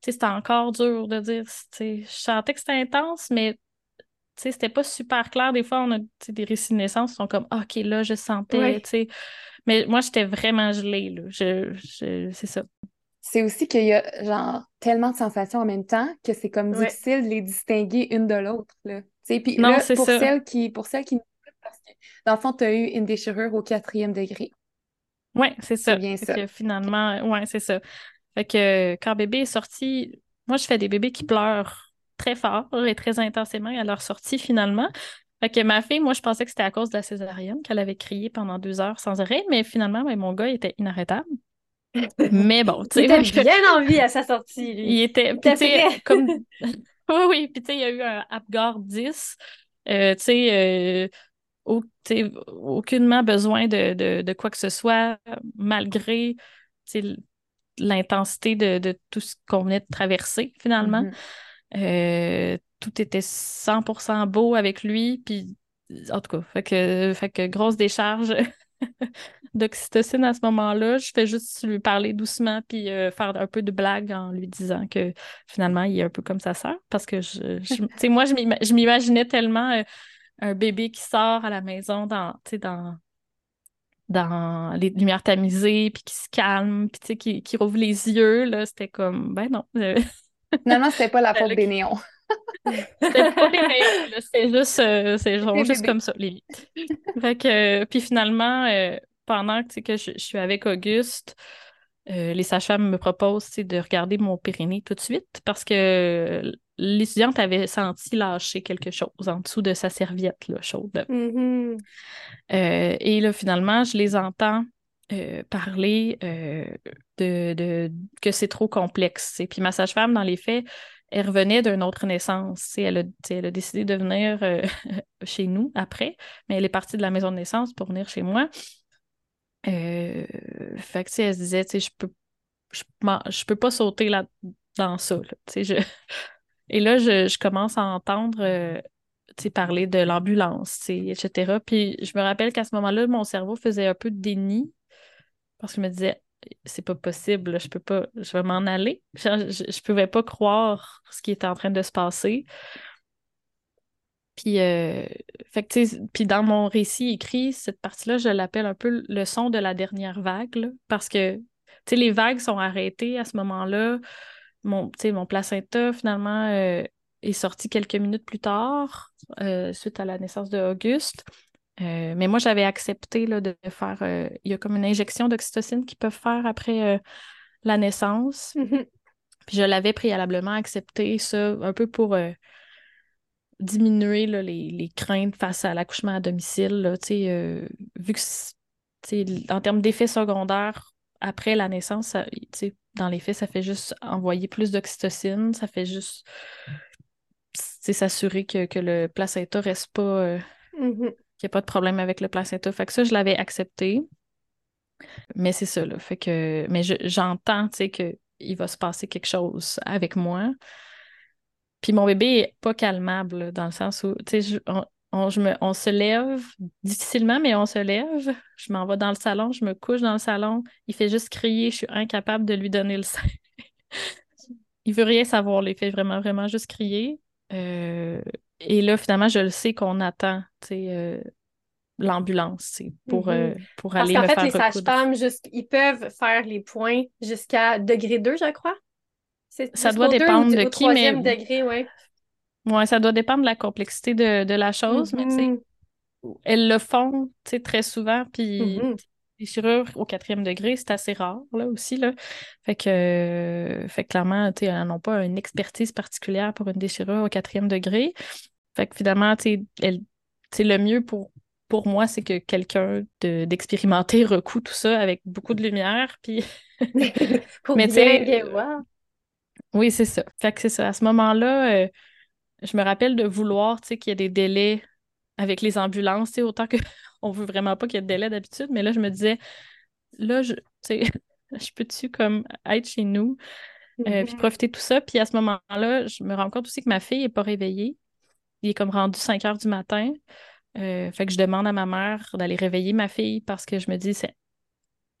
c'était encore dur de dire. Je sentais que c'était intense, mais c'était pas super clair. Des fois, on a des récits de naissance qui sont comme OK, là, je sentais. sais Mais moi, j'étais vraiment gelée. Là. Je, je... c'est ça. C'est aussi qu'il y a genre tellement de sensations en même temps que c'est comme difficile de les distinguer une de l'autre. Puis là, pour, Celles qui, pour celles qui parce que dans le fond, tu as eu une déchirure au quatrième degré. Oui, c'est ça. bien ça. Que finalement, oui, c'est ça. Fait que quand bébé est sorti, moi, je fais des bébés qui pleurent très fort et très intensément à leur sortie finalement. Fait que ma fille, moi, je pensais que c'était à cause de la césarienne qu'elle avait crié pendant deux heures sans arrêt, mais finalement, ben, mon gars était inarrêtable. Mais bon, tu sais. Il était bien en vie à sa sortie, lui. Il était, comme. oui, oui, puis tu sais, il y a eu un Apgar 10. Euh, tu sais, euh, aucunement besoin de, quoi que ce soit, malgré l'intensité de, tout ce qu'on venait de traverser, finalement. Mm-hmm. Euh, tout était 100% beau avec lui, puis en tout cas, fait que, fait que grosse décharge d'oxytocine à ce moment-là. Je fais juste lui parler doucement puis euh, faire un peu de blague en lui disant que finalement, il est un peu comme sa sœur. Parce que, je, sais, moi, je m'imaginais tellement euh, un bébé qui sort à la maison dans, dans, dans les lumières tamisées, puis qui se calme, puis qui, qui rouvre les yeux. Là, c'était comme, ben non. Finalement, c'était pas la faute des néons. C'était pas néons, c'est juste, euh, c'est juste comme ça, les Fait que, puis finalement, pendant que je, suis avec Auguste, euh, les sages-femmes me proposent de regarder mon périnée tout de suite parce que l'étudiante avait senti lâcher quelque chose en dessous de sa serviette là, chaude. Mm-hmm. Euh, et là, finalement, je les entends euh, parler de, que c'est trop complexe. Et puis ma sage-femme, dans les faits, elle revenait d'une autre naissance. Elle a, elle a décidé de venir chez nous après, mais elle est partie de la maison de naissance pour venir chez moi. Euh, fait que, elle se disait, je peux, je, peux pas sauter là, dans ça, Et là, je, commence à entendre, euh, parler de l'ambulance, etc. Puis je me rappelle qu'à ce moment-là, mon cerveau faisait un peu de déni parce que je me disais, c'est pas possible, je peux pas, je vais m'en aller. Je, je, pouvais pas croire ce qui était en train de se passer. Puis, euh, fait puis dans mon récit écrit, cette partie-là, je l'appelle un peu le son de la dernière vague, parce que les vagues sont arrêtées à ce moment-là. Mon, mon placenta, finalement, euh, est sorti quelques minutes plus tard, euh, suite à la naissance de Auguste. Mais moi, j'avais accepté là, de faire. Il y a comme une injection d'oxytocine qu'ils peuvent faire après la naissance. Mm-hmm. Puis je l'avais préalablement accepté, ça, un peu pour diminuer les, craintes face à l'accouchement à domicile. Là, euh, vu que en termes d'effets secondaires, après la naissance, dans les faits, ça fait juste envoyer plus d'oxytocine, ça fait juste s'assurer que, que, le placenta reste pas. Euh, mm-hmm. Qu'il n'y a pas de problème avec le placenta. Fait que ça, je l'avais accepté. Mais c'est ça, là. Fait que. Mais j'entends, tu sais, qu'il va se passer quelque chose avec moi. Puis mon bébé est pas calmable, dans le sens où, tu sais, on, se lève difficilement, mais on se lève. Je m'en vais dans le salon, je me couche dans le salon. Il fait juste crier, je suis incapable de lui donner le sein. il veut rien savoir, il fait vraiment, vraiment juste crier. Euh, et là, finalement, je le sais qu'on attend, tu sais, euh, l'ambulance pour, mm-hmm. euh, pour aller Parce qu'en fait, les sages-femmes, ils peuvent faire les points jusqu'à degré 2, je crois. Ça doit dépendre de qui, mais. degré, ouais. Ouais, ça doit dépendre de la complexité de, la chose, mais tu mm-hmm. elles le font, très souvent, puis déchirures au quatrième degré, c'est assez rare, là, aussi, là. Fait que, fait clairement, tu elles n'ont pas une expertise particulière pour une déchirure au quatrième degré. Fait que finalement, tu sais, le mieux pour, pour moi, c'est que quelqu'un d'expérimenter recoue tout ça avec beaucoup de lumière, puis... pour Mais, bien. Oui, c'est ça. Fait que c'est ça. À ce moment-là, euh, je me rappelle de vouloir, tu sais, qu'il y ait des délais avec les ambulances, tu sais, autant qu'on veut vraiment pas qu'il y ait de délais d'habitude, mais là, je me disais, là, je, tu sais, je peux-tu comme être chez nous, euh, puis mm-hmm. profiter de tout ça? Puis à ce moment-là, je me rends compte aussi que ma fille n'est pas réveillée. Il est comme rendu 5 heures du matin. Euh, fait que je demande à ma mère d'aller réveiller ma fille parce que je me dis, c'est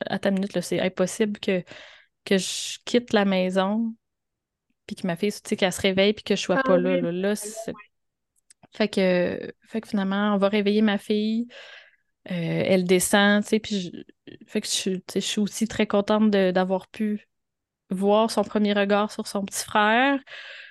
à ta minute, c'est impossible que, que je quitte la maison puis que ma fille, tu sais, qu'elle se réveille puis que je sois ah pas là. là, fait que, fait que finalement, on va réveiller ma fille. Euh, elle descend, tu sais, puis je, fait que je, je suis aussi très contente d'avoir pu voir son premier regard sur son petit frère.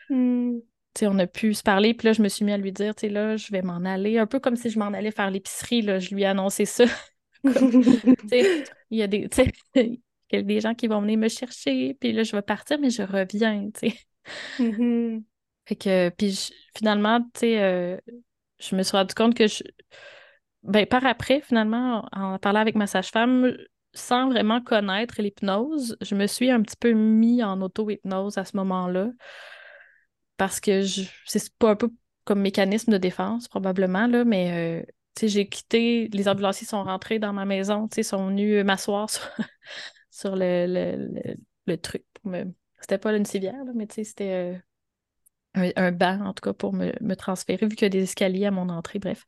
Hmm. On a pu se parler, puis là, je me suis mis à lui dire, tu sais, là, je vais m'en aller, un peu comme si je m'en allais faire l'épicerie, là, je lui ai annoncé ça. il y a des, il y a des gens qui vont venir me chercher, puis là, je vais partir, mais je reviens, tu sais. Mm-hmm. Fait que, puis finalement, tu sais, euh, je me suis rendu compte que je. Ben, par après, finalement, en parlant avec ma sage-femme, sans vraiment connaître l'hypnose, je me suis un petit peu mis en auto-hypnose à ce moment-là. Parce que c'est pas un peu comme mécanisme de défense, probablement, là, mais euh, j'ai quitté, les ambulanciers sont rentrés dans ma maison, sont venus m'asseoir sur, sur le, le, le, truc. C'était pas une civière, mais c'était euh, un, banc, en tout cas, pour me, me transférer, vu qu'il y a des escaliers à mon entrée, bref.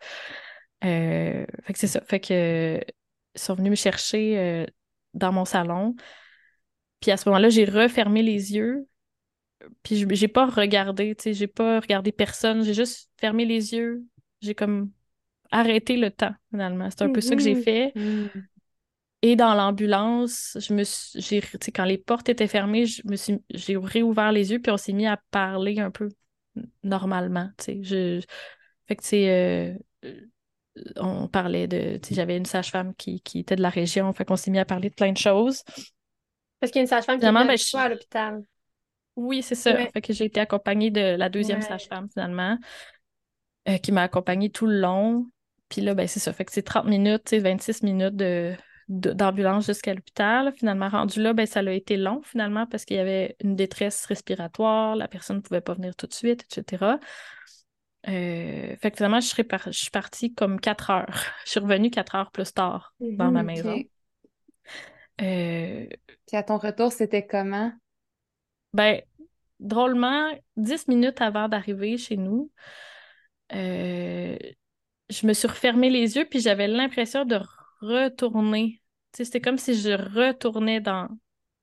Euh, fait que c'est ça. Fait que ils sont venus me chercher euh, dans mon salon. Puis à ce moment-là, j'ai refermé les yeux. Puis j'ai pas regardé, tu sais, j'ai pas regardé personne. J'ai juste fermé les yeux. J'ai comme arrêté le temps, finalement. C'est un peu ça que j'ai mm-hmm. fait. Mm. Et dans l'ambulance, je me suis, quand les portes étaient fermées, je me suis, j'ai réouvert les yeux, puis on s'est mis à parler un peu normalement. Je, fait que, euh, on parlait de, j'avais une sage-femme qui, qui, était de la région, fait qu'on s'est mis à parler de plein de choses. Parce qu'il y a une sage-femme qui est ben, à l'hôpital. Oui, c'est ça. Fait que j'ai été accompagnée de la deuxième sage-femme, finalement, euh, qui m'a accompagnée tout le long. Puis là, ben, c'est ça. Fait que c'est 30 minutes, 26 minutes de, d'ambulance jusqu'à l'hôpital. Finalement, rendu là, ben, ça a été long, finalement, parce qu'il y avait une détresse respiratoire, la personne ne pouvait pas venir tout de suite, etc. Euh, fait que finalement, je, je suis partie comme quatre heures. Je suis revenue quatre heures plus tard dans ma mhm, maison. Euh, Puis à ton retour, c'était comment? Ben, drôlement, dix minutes avant d'arriver chez nous, euh, je me suis refermé les yeux, puis j'avais l'impression de retourner. C'était comme si je retournais dans.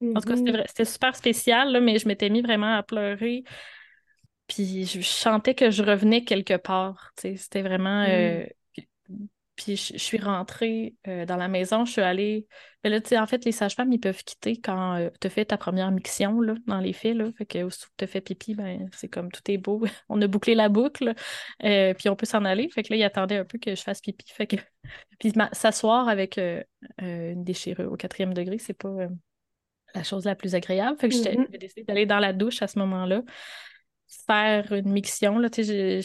En tout cas, mm-hmm. c'était super spécial, là, mais je m'étais mis vraiment à pleurer. Puis je chantais que je revenais quelque part. C'était vraiment. Euh, mm. Puis je, suis rentrée euh, dans la maison, je suis allée. Mais là, en fait, les sages-femmes, ils peuvent quitter quand euh, tu as fait ta première miction là, dans les faits. Là. Fait que tu as fait pipi, ben, c'est comme tout est beau. On a bouclé la boucle, euh, puis on peut s'en aller. Fait que là, ils attendaient un peu que je fasse pipi. Fait que... puis s'asseoir avec une déchirure au quatrième degré, c'est pas la chose la plus agréable. Fait que j'ai mm-hmm. décidé d'aller dans la douche à ce moment-là, faire une miction. Là, c'est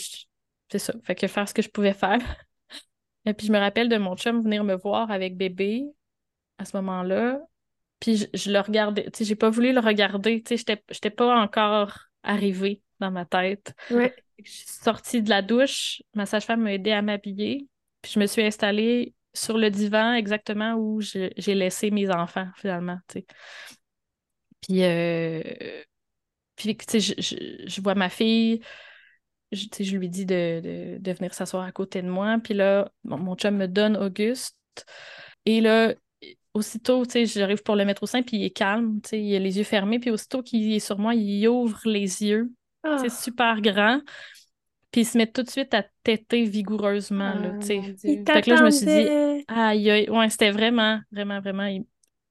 ça. Fait que faire ce que je pouvais faire. Et puis je me rappelle de mon chum venir me voir avec bébé à ce moment-là. Puis je, le regardais, tu sais, j'ai pas voulu le regarder, tu sais, j'étais pas encore arrivée dans ma tête. Ouais. Je suis sortie de la douche, ma sage-femme m'a aidé à m'habiller, puis je me suis installée sur le divan exactement où j'ai laissé mes enfants, finalement, tu sais. Puis, euh, puis tu sais, je, je, vois ma fille, je, je lui dis de, de, venir s'asseoir à côté de moi. Puis là, mon chum me donne Auguste. Et là, aussitôt, tu sais, j'arrive pour le mettre au sein, puis il est calme, tu sais, il a les yeux fermés. Puis aussitôt qu'il est sur moi, il ouvre les yeux. C'est ah. super grand. Puis il se met tout de suite à têter vigoureusement, là, ah, tu sais. Fait que là, je me suis dit, aïe, aïe, ouais, c'était vraiment, vraiment, vraiment,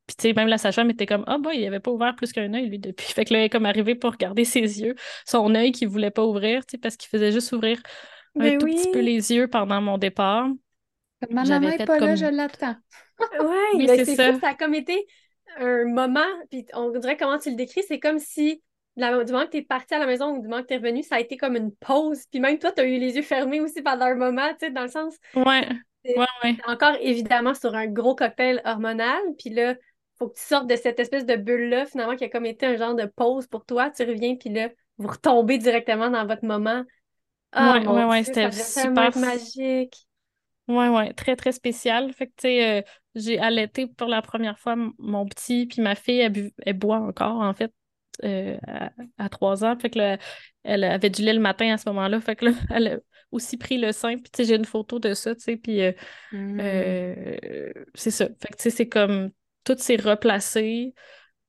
puis, tu sais, même la sage-femme était comme, ah, oh, il avait pas ouvert plus qu'un œil, lui, depuis. Fait que là, il est comme arrivé pour regarder ses yeux, son œil qu'il voulait pas ouvrir, tu sais, parce qu'il faisait juste ouvrir un tout petit peu les yeux pendant mon départ. Ma maman est pas là, je l'attends. Oui, ben, c'est ça. ça a comme été un moment, puis on dirait comment tu le décris, c'est comme si du moment que tu es parti à la maison ou du moment que tu es revenu, ça a été comme une pause. Puis même toi, tu as eu les yeux fermés aussi pendant un moment, tu sais, dans le sens. Ouais. Ouais, ouais. Encore évidemment sur un gros cocktail hormonal. Puis là, faut que tu sortes de cette espèce de bulle-là, finalement, qui a comme été un genre de pause pour toi. Tu reviens, puis là, vous retombez directement dans votre moment. Ah, ouais, ouais, ouais, c'était super magique. Ouais, ouais, très, très spécial. Fait que, tu sais, euh, j'ai allaité pour la première fois mon petit, puis ma fille, elle, elle boit encore, en fait. Euh, à, trois ans. Fait que elle avait du lait le matin à ce moment-là. Fait que là, elle a aussi pris le sein. Puis, tu sais, j'ai une photo de ça, tu sais. Puis, euh, mm. euh, c'est ça. Fait que, tu sais, c'est comme tout s'est replacé.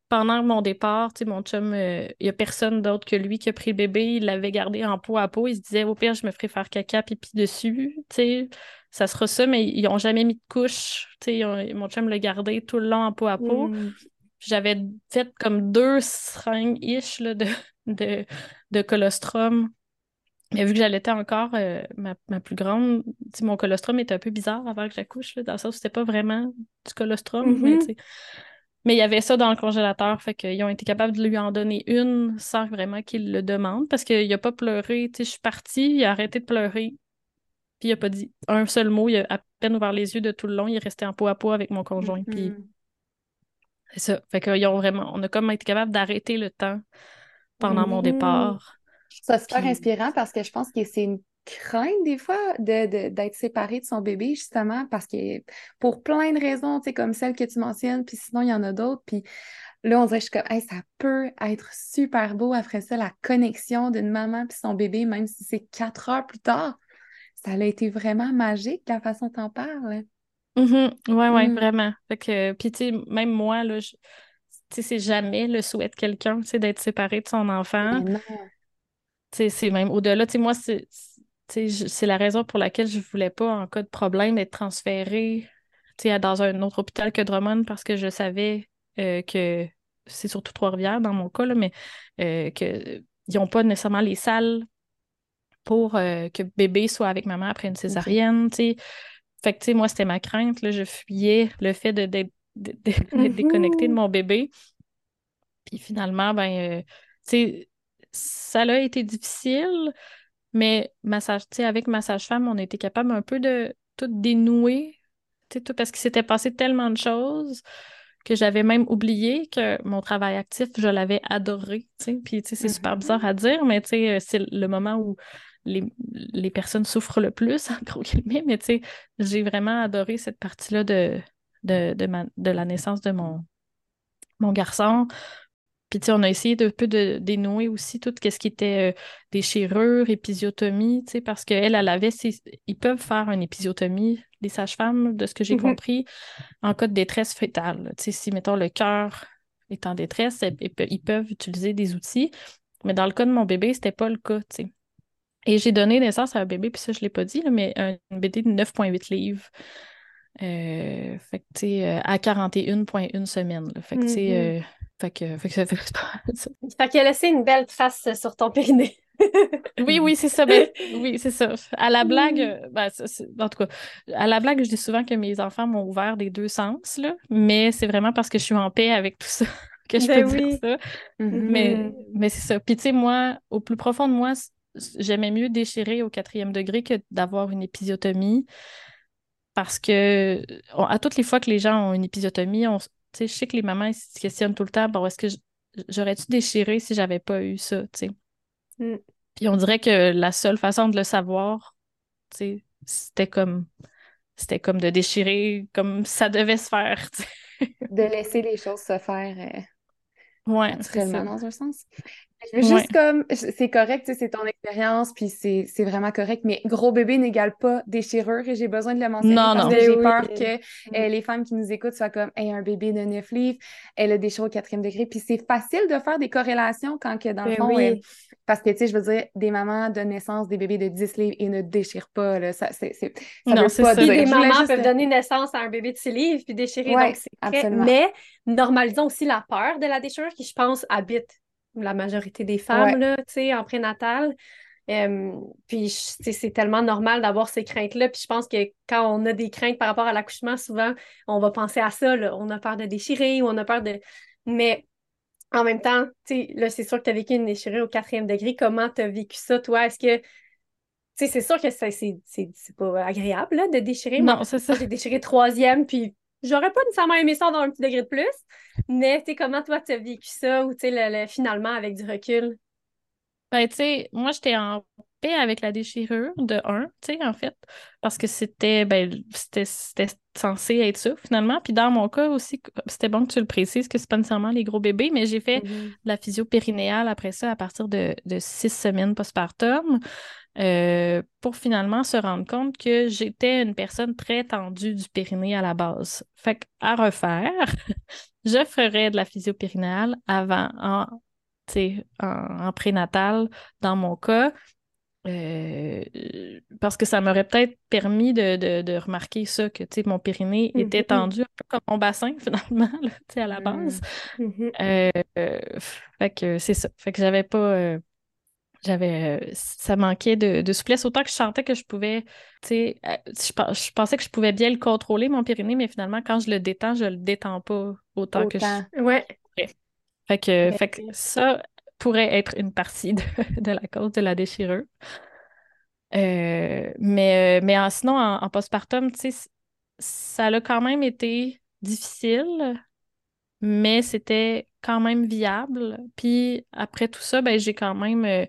Pendant mon départ, tu sais, mon chum, il n'y a personne d'autre que lui qui a pris le bébé. Il l'avait gardé en peau à peau. Il se disait, au pire, je me ferais faire caca, pipi dessus, tu sais. Ça sera ça, mais ils n'ont jamais mis de couche. Tu sais, mon chum l'a gardé tout le long en peau à peau. Mm. J'avais fait comme deux seringues-ish de, de, de colostrum. Mais vu que j'allaitais encore euh, ma, plus grande, mon colostrum était un peu bizarre avant que j'accouche, dans le sens où c'était pas vraiment du colostrum. Mm-hmm. mais, il y avait ça dans le congélateur, fait qu'ils ont été capables de lui en donner une sans vraiment qu'il le demande, parce qu'il a pas pleuré. Je suis partie, il a arrêté de pleurer, puis il a pas dit un seul mot, il a à peine ouvert les yeux de tout le long, il est resté en peau à peau avec mon conjoint. Puis mm-hmm. C'est ça. Fait qu'ils ont vraiment, on a comme été capable d'arrêter le temps pendant mon mm-hmm. départ. Ça, c'est super inspirant parce que je pense que c'est une crainte des fois d'être de, séparé de son bébé, justement, parce que pour plein de raisons, tu sais, comme celle que tu mentionnes, puis sinon, il y en a d'autres. Puis là, on dirait, je suis comme, ça peut être super beau après ça, la connexion d'une maman puis son bébé, même si c'est quatre heures plus tard. Ça a été vraiment magique, la façon dont t'en parles. Mhm. Ouais, ouais, mm. vraiment. Fait que, puis tu sais, même moi, là, tu c'est jamais le souhait de quelqu'un, tu sais, d'être séparé de son enfant. C'est même au-delà, tu sais, moi, c'est la raison pour laquelle je voulais pas, en cas de problème, être transférée dans un autre hôpital que Drummond parce que je savais euh, que c'est surtout Trois-Rivières dans mon cas, là, mais euh, qu'ils n'ont pas nécessairement les salles pour euh, que bébé soit avec maman après une césarienne. fait que, moi, c'était ma crainte. Là, je fuyais le fait d'être déconnectée de mon bébé. Puis finalement, ben, euh, tu sais, ça a été difficile, mais massage, avec ma sage-femme, on a été capable un peu de tout dénouer, tout parce qu'il s'était passé tellement de choses que j'avais même oublié que mon travail actif, je l'avais adoré. Puis, c'est super bizarre à dire, mais c'est le moment où les, personnes souffrent le plus, en gros guillemets, mais j'ai vraiment adoré cette partie-là de, de, de, la naissance de mon, mon garçon. Puis, tu sais, on a essayé de peu de dénouer aussi tout ce qui était euh, déchirure, épisiotomie, tu sais, parce qu'elle, elle avait, ils peuvent faire une épisiotomie, les sages-femmes, de ce que j'ai mm-hmm. compris, en cas de détresse fétale. Tu sais, si, mettons, le cœur est en détresse, ils peuvent utiliser des outils. Mais dans le cas de mon bébé, c'était pas le cas, tu sais. Et j'ai donné naissance à un bébé, puis ça, je ne l'ai pas dit, mais un, bébé de 9,8 livres. Euh, fait que, tu sais, euh, à 41,1 semaines. Fait que, tu sais, mm-hmm. euh, fait que, fait que ça fait ça. Fait qu'il a laissé une belle trace sur ton périnée. oui, oui, c'est ça. Ben, oui, c'est ça. À la blague, mm. ben, en tout cas, à la blague, je dis souvent que mes enfants m'ont ouvert des deux sens, là, mais c'est vraiment parce que je suis en paix avec tout ça que je ben peux dire ça. Mm-hmm. Mais, mais c'est ça. Puis, tu sais, moi, au plus profond de moi, j'aimais mieux déchirer au quatrième degré que d'avoir une épisiotomie parce que à toutes les fois que les gens ont une épisiotomie, on, je sais que les mamans se questionnent tout le temps, bon, est-ce que j'aurais-tu déchiré si j'avais pas eu ça, mm. Puis on dirait que la seule façon de le savoir, c'était comme c'était comme de déchirer comme ça devait se faire. de laisser les choses se faire euh, ouais, naturellement dans un sens. Juste comme, c'est correct, c'est ton expérience, puis c'est vraiment correct, mais gros bébé n'égale pas déchirure et j'ai besoin de le mentionner non, parce non. que j'ai peur que mm. euh, les femmes qui nous écoutent soient comme, hey, un bébé de 9 livres, elle a déchiré au quatrième degré, puis c'est facile de faire des corrélations quand que dans le ben fond, euh, parce que, tu sais, je veux dire, des mamans de naissance, des bébés de 10 livres et ne déchirent pas, là, ça, c'est, ça non, veut pas Dire. des mamans peuvent donner naissance à un bébé de 6 livres puis déchirer, donc c'est Mais normalisons aussi la peur de la déchirure qui, je pense, habite la majorité des femmes là, en prénatal. puis c'est tellement normal d'avoir ces craintes-là. Puis je pense que quand on a des craintes par rapport à l'accouchement, souvent, on va penser à ça. On a peur de déchirer ou on a peur de. Mais en même temps, là, c'est sûr que tu as vécu une déchirure au quatrième degré. Comment tu as vécu ça, toi? Est-ce que c'est sûr que c'est pas agréable là, de déchirer. Non, c'est ça. J'ai déchiré troisième, puis j'aurais pas nécessairement aimé ça dans un petit degré de plus. Mais comment toi, tu as vécu ça ou le, finalement avec du recul? Ben, tu sais, moi, j'étais en paix avec la déchirure de 1, tu sais, en fait, parce que c'était, ben, c'était censé être ça, finalement. Puis dans mon cas aussi, c'était bon que tu le précises, que c'est pas nécessairement les gros bébés, mais j'ai fait mm-hmm. la physio périnéale après ça à partir de, de six semaines postpartum. Euh, pour finalement se rendre compte que j'étais une personne très tendue du périnée à la base. Fait à refaire, je ferais de la physio périnéale avant, en en, prénatal dans mon cas, euh, parce que ça m'aurait peut-être permis de, remarquer ça, que mon périnée était mm-hmm. tendu un peu comme mon bassin finalement, à la base. Euh, fait que c'est ça. Fait que j'avais pas. Euh, j'avais ça manquait de, souplesse autant que je sentais que je pouvais tu sais je, pensais que je pouvais bien le contrôler mon périnée mais finalement quand je le détends je le détends pas autant, que je ouais fait que, fait que ça pourrait être une partie de, la cause de la déchirure. Euh, mais, euh, mais en, sinon, en, postpartum, ça a quand même été difficile, mais c'était quand même viable. Puis après tout ça, ben, j'ai quand même.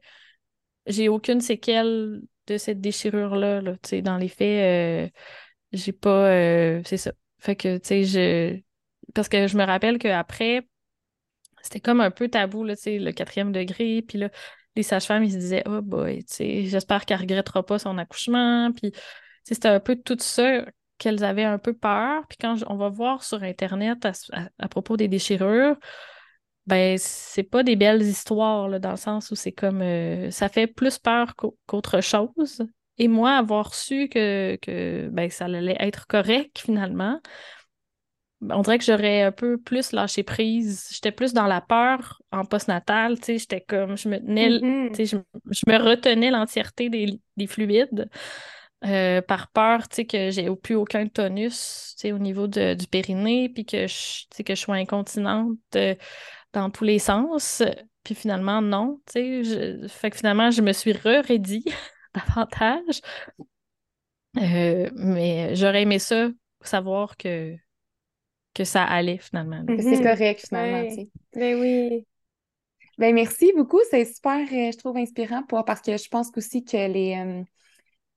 Euh, j'ai aucune séquelle de cette déchirure-là. Là, dans les faits, j'ai pas. c'est ça. Fait que, tu sais, je. Parce que je me rappelle qu'après, c'était comme un peu tabou, là, le quatrième degré. Puis là, les sages-femmes, ils se disaient, oh boy, j'espère qu'elle regrettera pas son accouchement. Puis c'était un peu tout ça qu'elles avaient un peu peur. Puis quand on va voir sur Internet à, propos des déchirures, ben c'est pas des belles histoires, là, dans le sens où c'est comme euh, ça fait plus peur qu'autre chose. Et moi, avoir su que, que ben, ça allait être correct finalement, on dirait que j'aurais un peu plus lâché prise. J'étais plus dans la peur en postnatal, tu sais, j'étais comme, je me tenais, mm-hmm. tu sais, je, me retenais l'entièreté des, fluides euh, par peur, tu sais, que j'ai plus aucun tonus, tu sais, au niveau du périnée, puis que je, que je sois incontinente euh, dans tous les sens. Puis finalement, non, tu sais, fait que finalement, je me suis re-ready davantage. Euh, mais j'aurais aimé ça, savoir que que ça allait finalement. C'est mhm. correct finalement. Ben oui. Ben merci beaucoup. C'est super, euh, je trouve, inspirant pour, parce que je pense aussi que les, euh,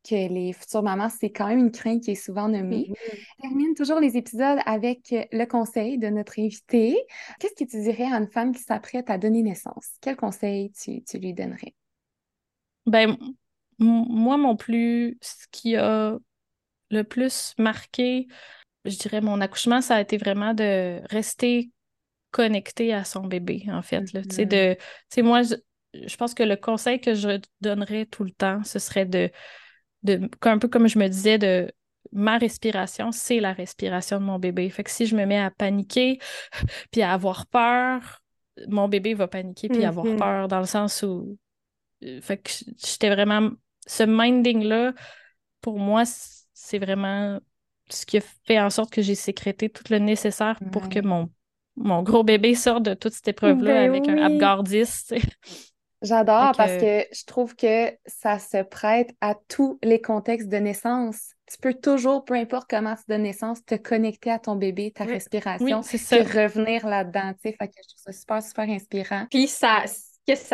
que les futures mamans, c'est quand même une crainte qui est souvent nommée. Mhm. On termine toujours les épisodes avec le conseil de notre invité. Qu'est-ce que tu dirais à une femme qui s'apprête à donner naissance? Quel conseil tu, tu lui donnerais? Ben, moi, mon plus, ce qui a le plus marqué je dirais, mon accouchement, ça a été vraiment de rester connecté à son bébé, en fait. Mm-hmm. de, moi, je, pense que le conseil que je donnerais tout le temps, ce serait de, de, un peu comme je me disais, de ma respiration, c'est la respiration de mon bébé. Fait que si je me mets à paniquer, puis à avoir peur, mon bébé va paniquer puis avoir mm-hmm. peur dans le sens où. Euh, fait que j'étais vraiment. Ce minding-là, pour moi, c'est vraiment ce qui a fait en sorte que j'ai sécrété tout le nécessaire pour que mon, mon gros bébé sorte de toute cette épreuve-là ben avec un Apgar 10. J'adore parce que je trouve que ça se prête à tous les contextes de naissance. Tu peux toujours, peu importe comment tu donnes naissance, te connecter à ton bébé, ta respiration, et revenir là-dedans. Fait que je trouve ça super, super inspirant. Puis ça,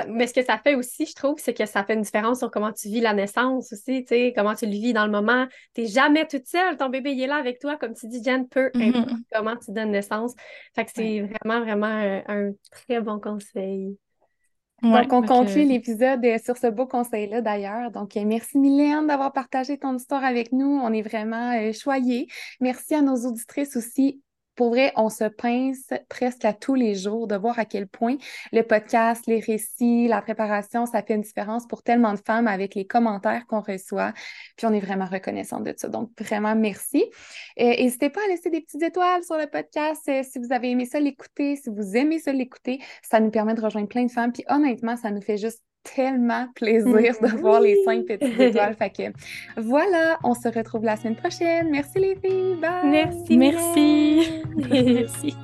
mais ce que ça fait aussi, je trouve, c'est que ça fait une différence sur comment tu vis la naissance aussi, tu sais, comment tu le vis dans le moment. Tu n'es jamais toute seule, ton bébé il est là avec toi, comme tu dis, Jen, peu importe comment tu donnes naissance. Fait que c'est vraiment, vraiment un, très bon conseil. Donc, on conclut l'épisode euh, sur ce beau conseil-là d'ailleurs. Donc, euh, merci Mylène d'avoir partagé ton histoire avec nous. On est vraiment euh, choyés. Merci à nos auditrices aussi pour vrai, on se pince presque à tous les jours de voir à quel point le podcast, les récits, la préparation, ça fait une différence pour tellement de femmes avec les commentaires qu'on reçoit. Puis on est vraiment reconnaissant de ça. Donc, vraiment, merci. Euh, n'hésitez pas à laisser des petites étoiles sur le podcast euh, si vous avez aimé ça l'écouter, si vous aimez ça l'écouter. Ça nous permet de rejoindre plein de femmes. Puis honnêtement, ça nous fait juste tellement plaisir de voir les cinq petites étoiles. Fait que voilà, on se retrouve la semaine prochaine. Merci les filles. Bye. Merci. Merci. Merci.